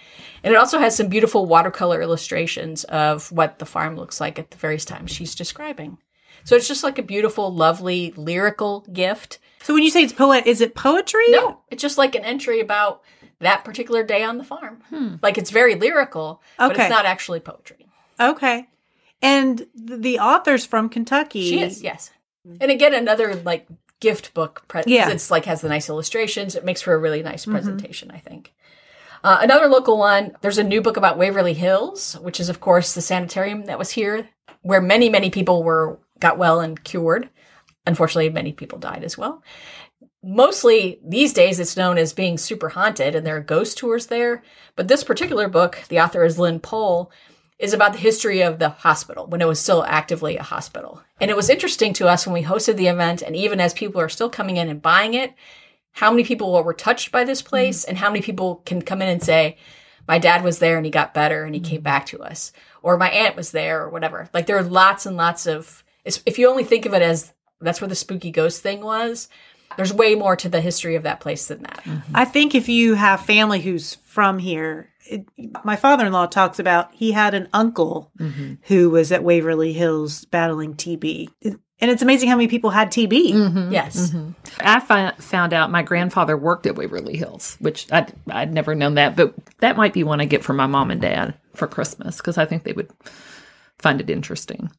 and it also has some beautiful watercolor illustrations of what the farm looks like at the various times she's describing. So it's just like a beautiful, lovely lyrical gift. So when you say it's poet, is it poetry? No, it's just like an entry about that particular day on the farm. Like it's very lyrical, but it's not actually poetry. Okay. And the author's from Kentucky. She is, yes. And again, another like gift book. Pre- Yeah. it's like has the nice illustrations. It makes for a really nice presentation, I think. Uh, another local one. There's a new book about Waverly Hills, which is of course the sanitarium that was here, where many many people were got well and cured. Unfortunately, many people died as well. Mostly these days, it's known as being super haunted, and there are ghost tours there. But this particular book, the author is Lynn Pohl, is about the history of the hospital when it was still actively a hospital. And it was interesting to us when we hosted the event, and even as people are still coming in and buying it, how many people were touched by this place, mm. and how many people can come in and say, my dad was there and he got better and he came mm. back to us, or my aunt was there, or whatever. Like there are lots and lots of. It's- If you only think of it as that's where the spooky ghost thing was, there's way more to the history of that place than that. Mm-hmm. I think if you have family who's from here, it, my father in law talks about he had an uncle mm-hmm. who was at Waverly Hills battling TB. It- And it's amazing how many people had TB. Mm-hmm. Yes. I fi- found out my grandfather worked at Waverly Hills, which I'd, I'd never known that, but that might be one I get for my mom and dad for Christmas because I think they would find it interesting.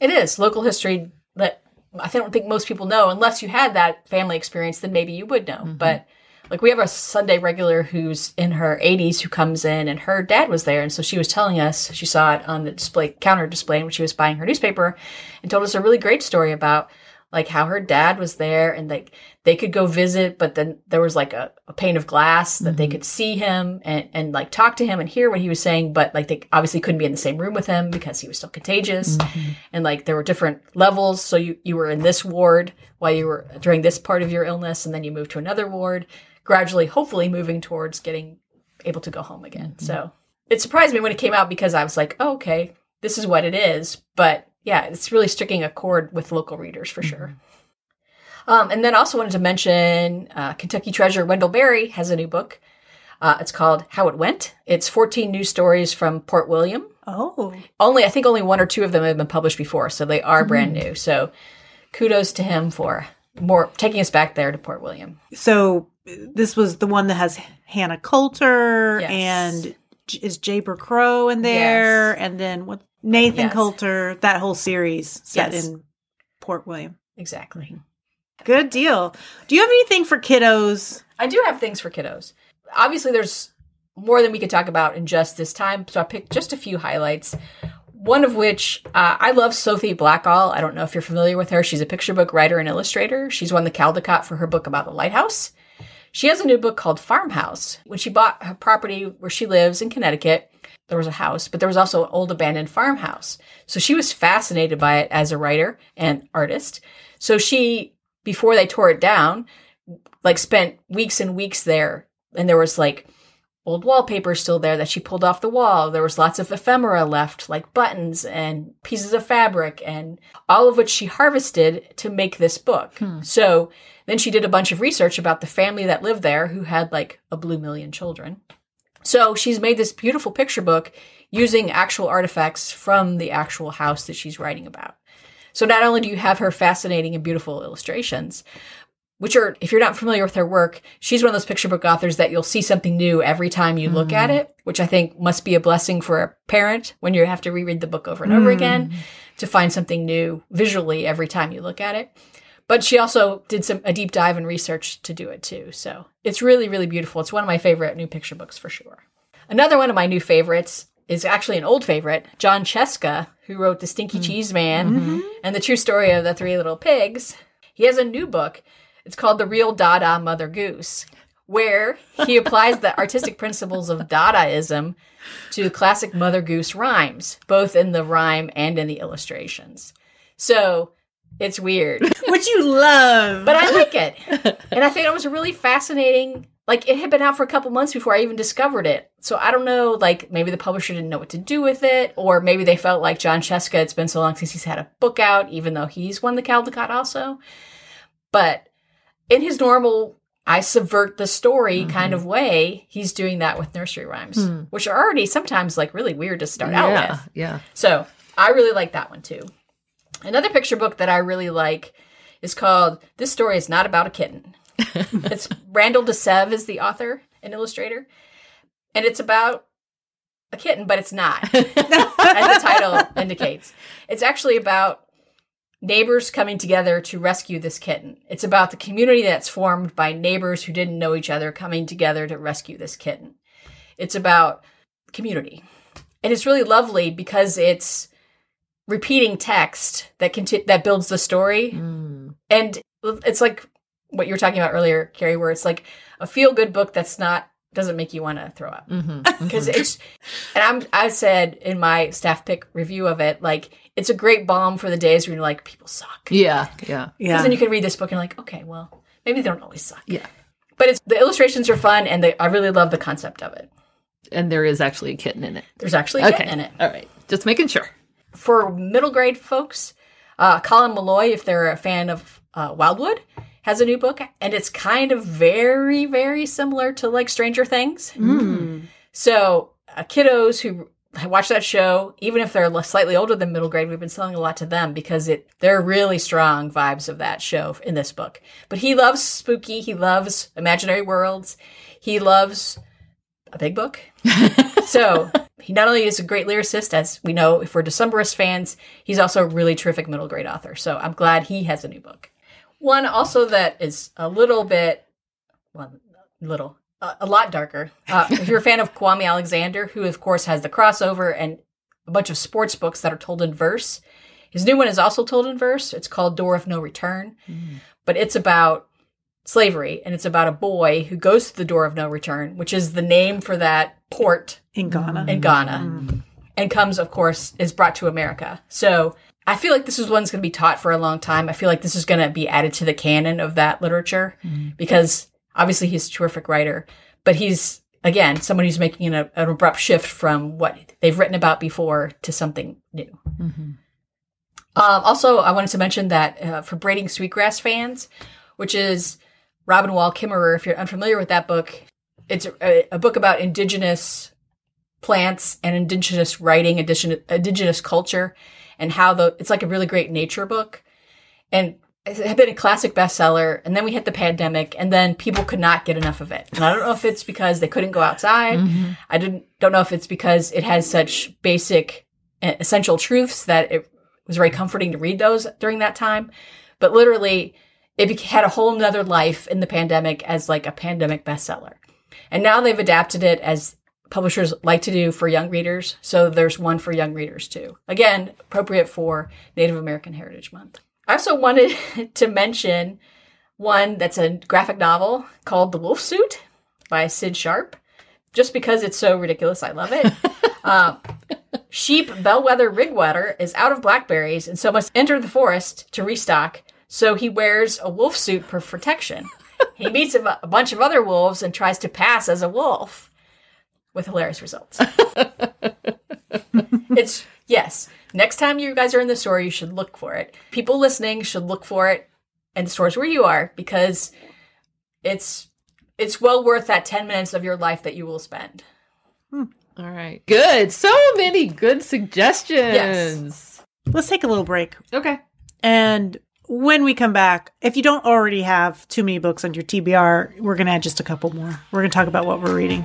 It is local history that I don't think most people know unless you had that family experience. Then maybe you would know. Mm-hmm. But like we have a Sunday regular who's in her 80s who comes in, and her dad was there, and so she was telling us she saw it on the display counter display when she was buying her newspaper, and told us a really great story about like how her dad was there and like they could go visit but then there was like a, a pane of glass that they mm-hmm. could see him and, and like talk to him and hear what he was saying but like they obviously couldn't be in the same room with him because he was still contagious. Mm-hmm. And like there were different levels. So you, you were in this ward while you were during this part of your illness and then you moved to another ward gradually hopefully moving towards getting able to go home again. Mm-hmm. So it surprised me when it came out because i was like oh, okay this is what it is. But yeah it's really striking a chord with local readers for sure um, and then also wanted to mention uh, Kentucky Treasure Wendell Berry has a new book. Uh, it's called How It Went. It's 14 news stories from Port William. Oh, Only, I think only one or two of them have been published before, so they are brand new. So kudos to him for more taking us back there to Port William. so this was the one that has Hannah Coulter Yes. and is Jayber Crow in there, Yes. and then what Nathan Yes. Coulter. That whole series set in Port William. Exactly. Good deal. Do you have anything for kiddos? I do have things for kiddos. Obviously, there's more than we could talk about in just this time, so I picked just a few highlights. One of which uh, I love Sophie Blackall. I don't know if you're familiar with her. She's a picture book writer and illustrator. She's won the Caldecott for her book about the lighthouse. She has a new book called Farmhouse. When she bought her property where she lives in Connecticut, there was a house, but there was also an old abandoned farmhouse. So she was fascinated by it as a writer and artist. So she, before they tore it down, like spent weeks and weeks there. And there was like old wallpaper still there that she pulled off the wall. There was lots of ephemera left, like buttons and pieces of fabric, and all of which she harvested to make this book. Hmm. So then she did a bunch of research about the family that lived there who had like a blue million children. So she's made this beautiful picture book using actual artifacts from the actual house that she's writing about. So not only do you have her fascinating and beautiful illustrations, which are, if you're not familiar with her work, she's one of those picture book authors that you'll see something new every time you look at mm. it, which I think must be a blessing for a parent when you have to reread the book over and over again mm. to find something new visually every time you look at it. But she also did some a deep dive and research to do it too. So it's really, really beautiful. It's one of my favorite new picture books for sure. Another one of my new favorites is actually an old favorite, Jon Scieszka, who wrote The Stinky mm-hmm. Cheese Man mm-hmm. and The True Story of the Three Little Pigs. He has a new book. It's called The Real Dada Mother Goose, where he applies the artistic principles of Dadaism to classic Mother Goose rhymes, both in the rhyme and in the illustrations. So it's weird, Which you love. but I like it. And I think it was a really fascinating. Like it had been out for a couple months before I even discovered it. So I don't know, like maybe the publisher didn't know what to do with it, or maybe they felt like Jon Scieszka, it's been so long since he's had a book out, even though he's won the Caldecott also. But in his normal I subvert the story mm-hmm. kind of way, he's doing that with nursery rhymes, hmm. which are already sometimes like really weird to start out with. yeah. So I really like that one too. Another picture book that I really like is called This Story is Not About a Kitten. it's Randall de Sève is the author and illustrator. And it's about a kitten, but it's not, as the title indicates. It's actually about neighbors coming together to rescue this kitten. It's about the community that's formed by neighbors who didn't know each other coming together to rescue this kitten. It's about community. And it's really lovely because it's repeating text that conti- that builds the story. Hmm. And it's like what you were talking about earlier, Carrie, where it's like a feel good book that's not doesn't make you want to throw up because it's and I'm I said in my staff pick review of it like it's a great balm for the days when you're like people suck Yeah, yeah. yeah because then you can read this book and you're like okay well maybe they don't always suck Yeah. but it's the illustrations are fun and they, I really love the concept of it And there is actually a kitten in it. there's actually a Okay. kitten in it All right. Just making sure. for middle grade folks uh, Colin Meloy if they're a fan of uh, Wildwood has a new book and it's kind of very very similar to like Stranger Things So, uh, kiddos who watch that show, even if they're slightly older than middle grade, we've been selling a lot to them because it they're really strong vibes of that show in this book. But he loves spooky, he loves imaginary worlds, he loves a big book. so, he not only is a great lyricist, as we know if we're Decemberist fans, he's also a really terrific middle grade author. So, I'm glad he has a new book. One also that is a little bit, well, little, uh, a lot darker. Uh, if you're a fan of Kwame Alexander, who of course has the crossover and a bunch of sports books that are told in verse, his new one is also told in verse. It's called Door of No Return, but it's about slavery and it's about a boy who goes to the Door of No Return, which is the name for that port in Ghana. in Ghana, and comes, of course, is brought to America. So I feel like this is one's going to be taught for a long time. I feel like this is going to be added to the canon of that literature because obviously he's a terrific writer, but he's again someone who's making an, an abrupt shift from what they've written about before to something new. Um, also, I wanted to mention that uh, for Braiding Sweetgrass fans, which is Robin Wall Kimmerer, if you're unfamiliar with that book, it's a, a book about indigenous plants and indigenous writing, indigenous, indigenous culture, and how the it's like a really great nature book. And it had been a classic bestseller, and then we hit the pandemic, and then people could not get enough of it. And I don't know if it's because they couldn't go outside. Mm-hmm. I didn't don't know if it's because it has such basic essential truths that it was very comforting to read those during that time. But literally, it had a whole nother life in the pandemic as like a pandemic bestseller. And now they've adapted it as publishers like to do for young readers. So there's one for young readers too. Again, appropriate for Native American Heritage Month. I also wanted to mention one that's a graphic novel called The Wolf Suit by Sid Sharp. Just because it's so ridiculous, I love it. Um, sheep Bellwether Rigwetter is out of blackberries and so must enter the forest to restock. So he wears a wolf suit for protection. He meets a, a bunch of other wolves and tries to pass as a wolf with hilarious results. it's yes. Next time you guys are in the store, you should look for it. People listening should look for it in the stores where you are because it's it's well worth that 10 minutes of your life that you will spend. Hmm. All right. Good. So many good suggestions. Let's take a little break. Okay. And when we come back, if you don't already have too many books on your TBR, we're going to add just a couple more. We're going to talk about what we're reading.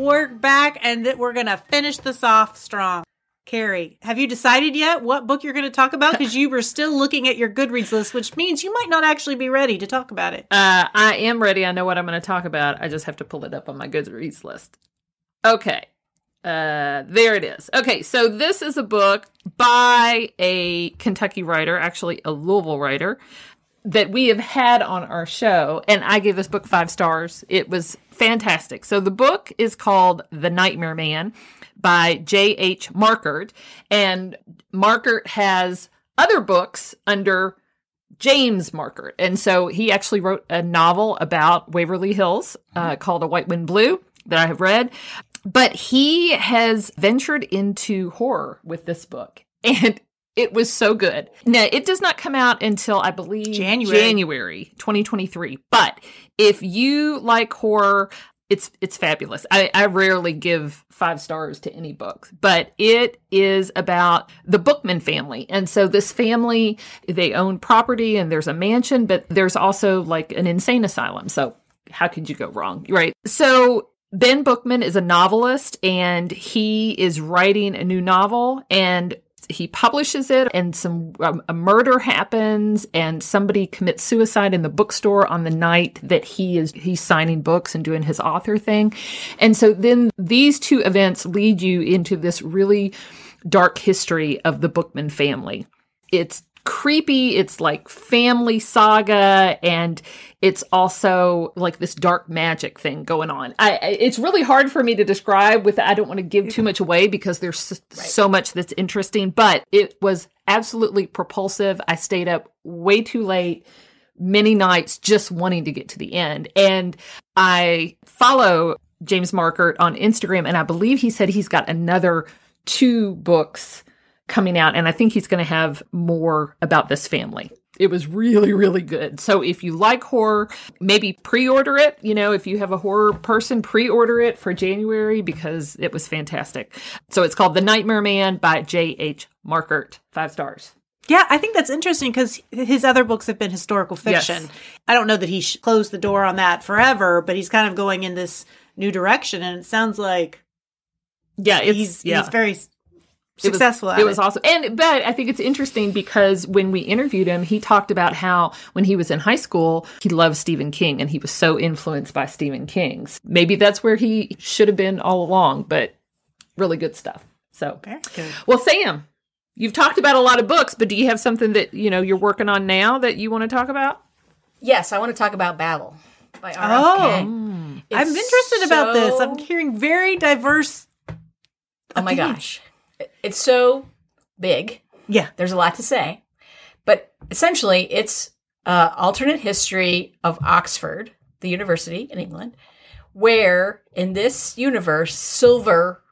Work back and that we're going to finish this off strong. Carrie, have you decided yet what book you're going to talk about? Because you were still looking at your Goodreads list, which means you might not actually be ready to talk about it. Uh, I am ready. I know what I'm going to talk about. I just have to pull it up on my Goodreads list. Okay. Uh, there it is. Okay, so this is a book by a Kentucky writer, actually a Louisville writer, that we have had on our show, and I gave this book five stars. It was fantastic. So the book is called The Nightmare Man by J.H. Markert, and Markert has other books under James Markert. And so he actually wrote a novel about Waverly Hills uh, called A White Wind Blew that I have read. But he has ventured into horror with this book. And it was so good. Now, it does not come out until I believe January. January 2023. But if you like horror, it's it's fabulous. I, I rarely give five stars to any book, but it is about the Bookman family. And so this family, they own property and there's a mansion, but there's also like an insane asylum. So how could you go wrong? Right. So Ben Bookman is a novelist and he is writing a new novel and he publishes it and some um, a murder happens and somebody commits suicide in the bookstore on the night that he is he's signing books and doing his author thing. And so then these two events lead you into this really dark history of the bookman family. It's creepy. It's like family saga and it's also like this dark magic thing going on. I, it's really hard for me to describe with i don't want to give too much away because there's s- so much that's interesting but it was absolutely propulsive. I stayed up way too late many nights just wanting to get to the end. And i follow james markert on instagram and i believe he said he's got another two books coming out, and I think he's going to have more about this family. It was really, really good. So if you like horror, maybe pre order it. You know, if you have a horror person, pre order it for January because it was fantastic. So it's called The Nightmare Man by J.H. Markert. Five stars. Yeah, I think that's interesting because his other books have been historical Yes. fiction. I don't know that he sh- closed the door on that forever, but he's kind of going in this new direction, and it sounds like Yeah, he's yeah. he's very s- It was- successful. at It was awesome. And but I think it's interesting because when we interviewed him, he talked about how when he was in high school, he loved Stephen King and he was so influenced by Stephen King's. Maybe that's where he should have been all along, but really good stuff. So Very good. well, Sam, you've talked about a lot of books, but do you have something that you know you're working on now that you want to talk about? Yes, I want to talk about Babel by R.F. Oh. Kuang. I'm It's interested about this. I'm hearing very diverse. Oh my gosh. It- It's so big. Yeah. There's a lot to say. But essentially, it's uh, alternate history of Oxford, the university in England, where in this universe, silver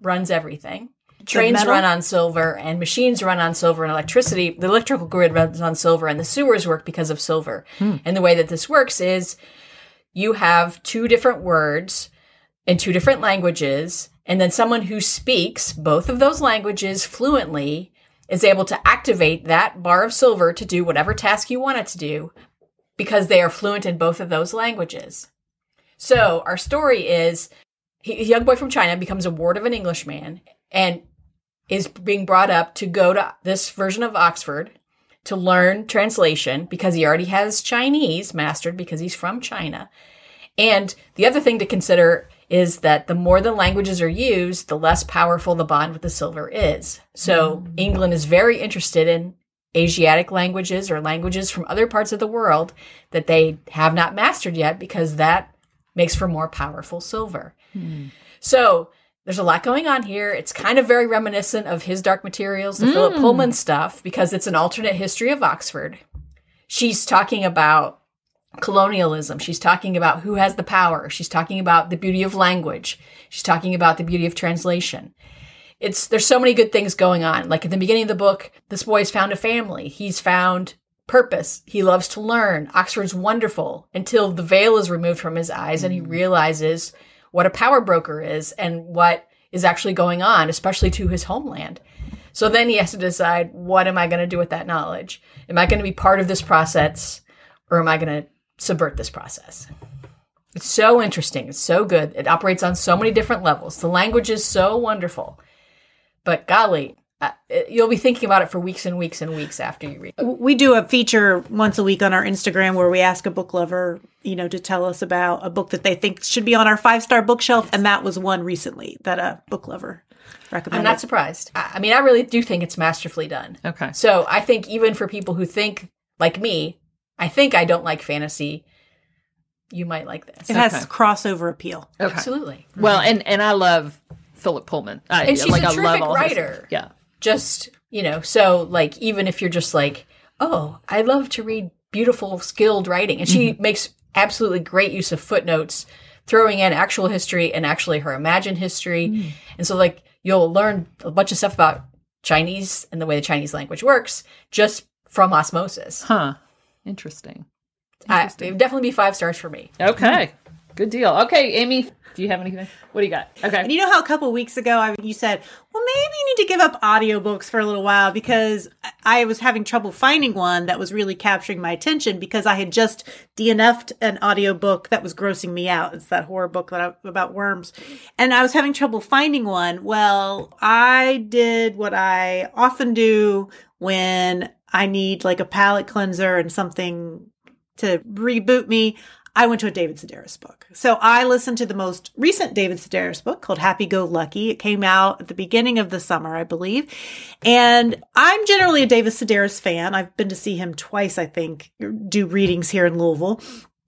runs everything. Trains run on silver, and machines run on silver, and electricity, the electrical grid runs on silver, and the sewers work because of silver. And the way that this works is you have two different words in two different languages, and then someone who speaks both of those languages fluently is able to activate that bar of silver to do whatever task you want it to do because they are fluent in both of those languages. So our story is a young boy from China becomes a ward of an Englishman and is being brought up to go to this version of Oxford to learn translation because he already has Chinese mastered because he's from China. And the other thing to consider is that the more the languages are used, the less powerful the bond with the silver is. So mm. England is very interested in Asiatic languages or languages from other parts of the world that they have not mastered yet because that makes for more powerful silver. Hmm. So there's a lot going on here. It's kind of very reminiscent of his Dark Materials, the Philip hmm. Pullman stuff, because it's an alternate history of Oxford. She's talking about colonialism. She's talking about who has the power. She's talking about the beauty of language. She's talking about the beauty of translation. It's there's so many good things going on. Like at the beginning of the book, this boy's found a family. He's found purpose. He loves to learn. Oxford's wonderful until the veil is removed from his eyes and he mm-hmm. realizes what a power broker is and what is actually going on, especially to his homeland. So then he has to decide what am I going to do with that knowledge? Am I going to be part of this process or am I going to subvert this process? It's so interesting. It's so good. It operates on so many different levels. The language is so wonderful. But golly, uh, you'll be thinking about it for weeks and weeks and weeks after you read it. We do a feature once a week on our Instagram where we ask a book lover, you know, to tell us about a book that they think should be on our five star bookshelf. And that was one recently that a book lover recommended. I'm not surprised. I I mean, I really do think it's masterfully done. Okay. So I think even for people who think, like me, I think I don't like fantasy, you might like this. It has Okay. crossover appeal. Okay. Absolutely. Well, mm-hmm. and and I love Philip Pullman. I, And she's like, a I love terrific all his- writer. yeah. just you know so like even if you're just like oh i love to read beautiful skilled writing and she mm-hmm. makes absolutely great use of footnotes throwing in actual history and actually her imagined history mm. and so like you'll learn a bunch of stuff about chinese and the way the chinese language works just from osmosis Huh. Interesting. I, it would definitely be five stars for me Okay. Good deal. Okay, Amy, do you have anything? What do you got? Okay. And you know how a couple weeks ago I, you said, well, maybe you need to give up audiobooks for a little while because I- I was having trouble finding one that was really capturing my attention because I had just DNF'd an audiobook that was grossing me out. It's that horror book that I, about worms. And I was having trouble finding one. Well, I did what I often do when I need like a palate cleanser and something to reboot me, I went to a David Sedaris book. So I listened to the most recent David Sedaris book called Happy Go Lucky. It came out at the beginning of the summer, I believe. And I'm generally a David Sedaris fan. I've been to see him twice, I think, do readings here in Louisville.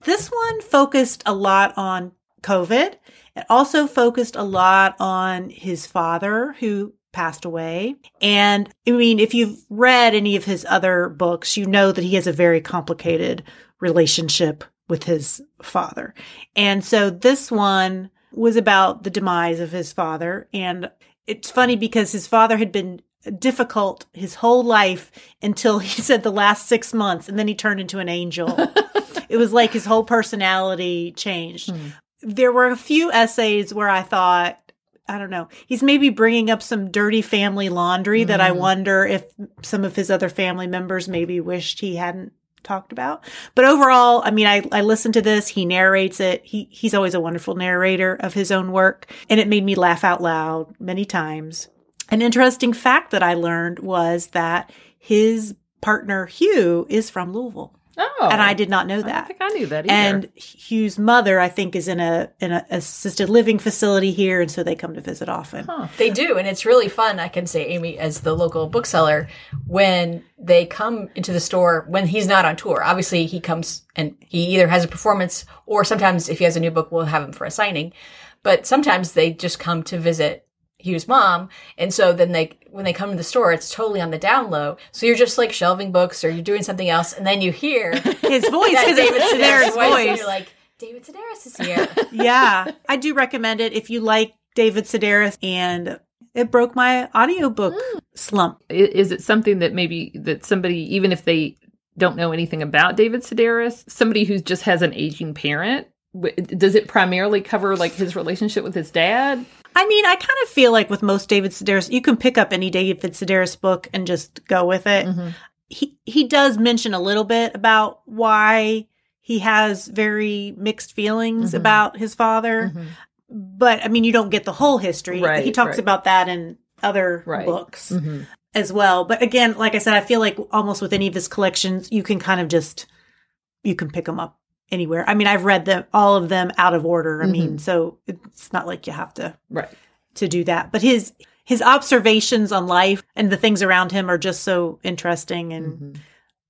This one focused a lot on COVID. It also focused a lot on his father who passed away. And I mean, if you've read any of his other books, you know that he has a very complicated relationship with his father. And so this one was about the demise of his father. And it's funny because his father had been difficult his whole life until he said the last six months, and then he turned into an angel. it was like his whole personality changed. Hmm. There were a few essays where I thought, I don't know. He's maybe bringing up some dirty family laundry that I mm. wonder if some of his other family members maybe wished he hadn't talked about. But overall, I mean, I, I listened to this. He narrates it. He, he's always a wonderful narrator of his own work. And it made me laugh out loud many times. An interesting fact that I learned was that his partner, Hugh, is from Louisville. Oh. And I oh, did not know I that. don't think I knew that either. And Hugh's mother, I think, is in a in a assisted living facility here, and so they come to visit often. Huh. They do, and it's really fun. I can say, Amy, as the local bookseller, when they come into the store when he's not on tour. Obviously, he comes and he either has a performance, or sometimes if he has a new book, we'll have him for a signing. But sometimes they just come to visit Hugh's mom, and so then they when they come to the store, it's totally on the down low. So you're just like shelving books, or you're doing something else, and then you hear His voice, because David it's Sedaris Sedaris voice, and you're like, David Sedaris is here. yeah, I do recommend it if you like David Sedaris. And it broke my audiobook mm. slump. Is it something that maybe that somebody, even if they don't know anything about David Sedaris, somebody who just has an aging parent, does it primarily cover like his relationship with his dad? I mean, I kind of feel like with most David Sedaris, you can pick up any David Sedaris book and just go with it. He he does mention a little bit about why he has very mixed feelings Mhm. about his father, but I mean, you don't get the whole history. Right, he talks right. about that in other Right. books Mm-hmm. as well. But again, like I said, I feel like almost with any of his collections, you can kind of just you can pick them up anywhere. I mean, I've read them all of them out of order. I mean, so it's not like you have to Right. to do that. But his his observations on life and the things around him are just so interesting, and Mm-hmm.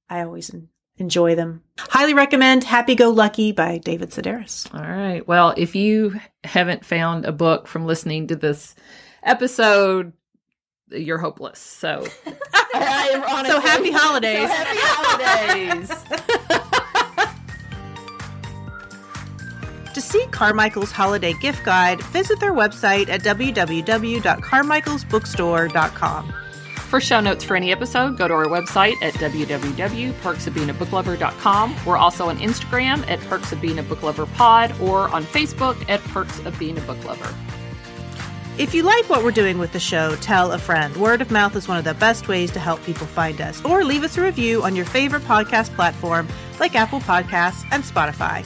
I always enjoy them. Highly recommend "Happy Go Lucky" by David Sedaris. All right. Well, if you haven't found a book from listening to this episode, you're hopeless. So, I- honestly- So happy holidays. So happy holidays. To see Carmichael's holiday gift guide, visit their website at www.carmichaelsbookstore.com. For show notes for any episode, go to our website at www.perksofbeingabooklover.com. We're also on Instagram at Perks of Being a Book Lover Pod or on Facebook at Perks of Being a Book Lover. If you like what we're doing with the show, tell a friend. Word of mouth is one of the best ways to help people find us. Or leave us a review on your favorite podcast platform like Apple Podcasts and Spotify.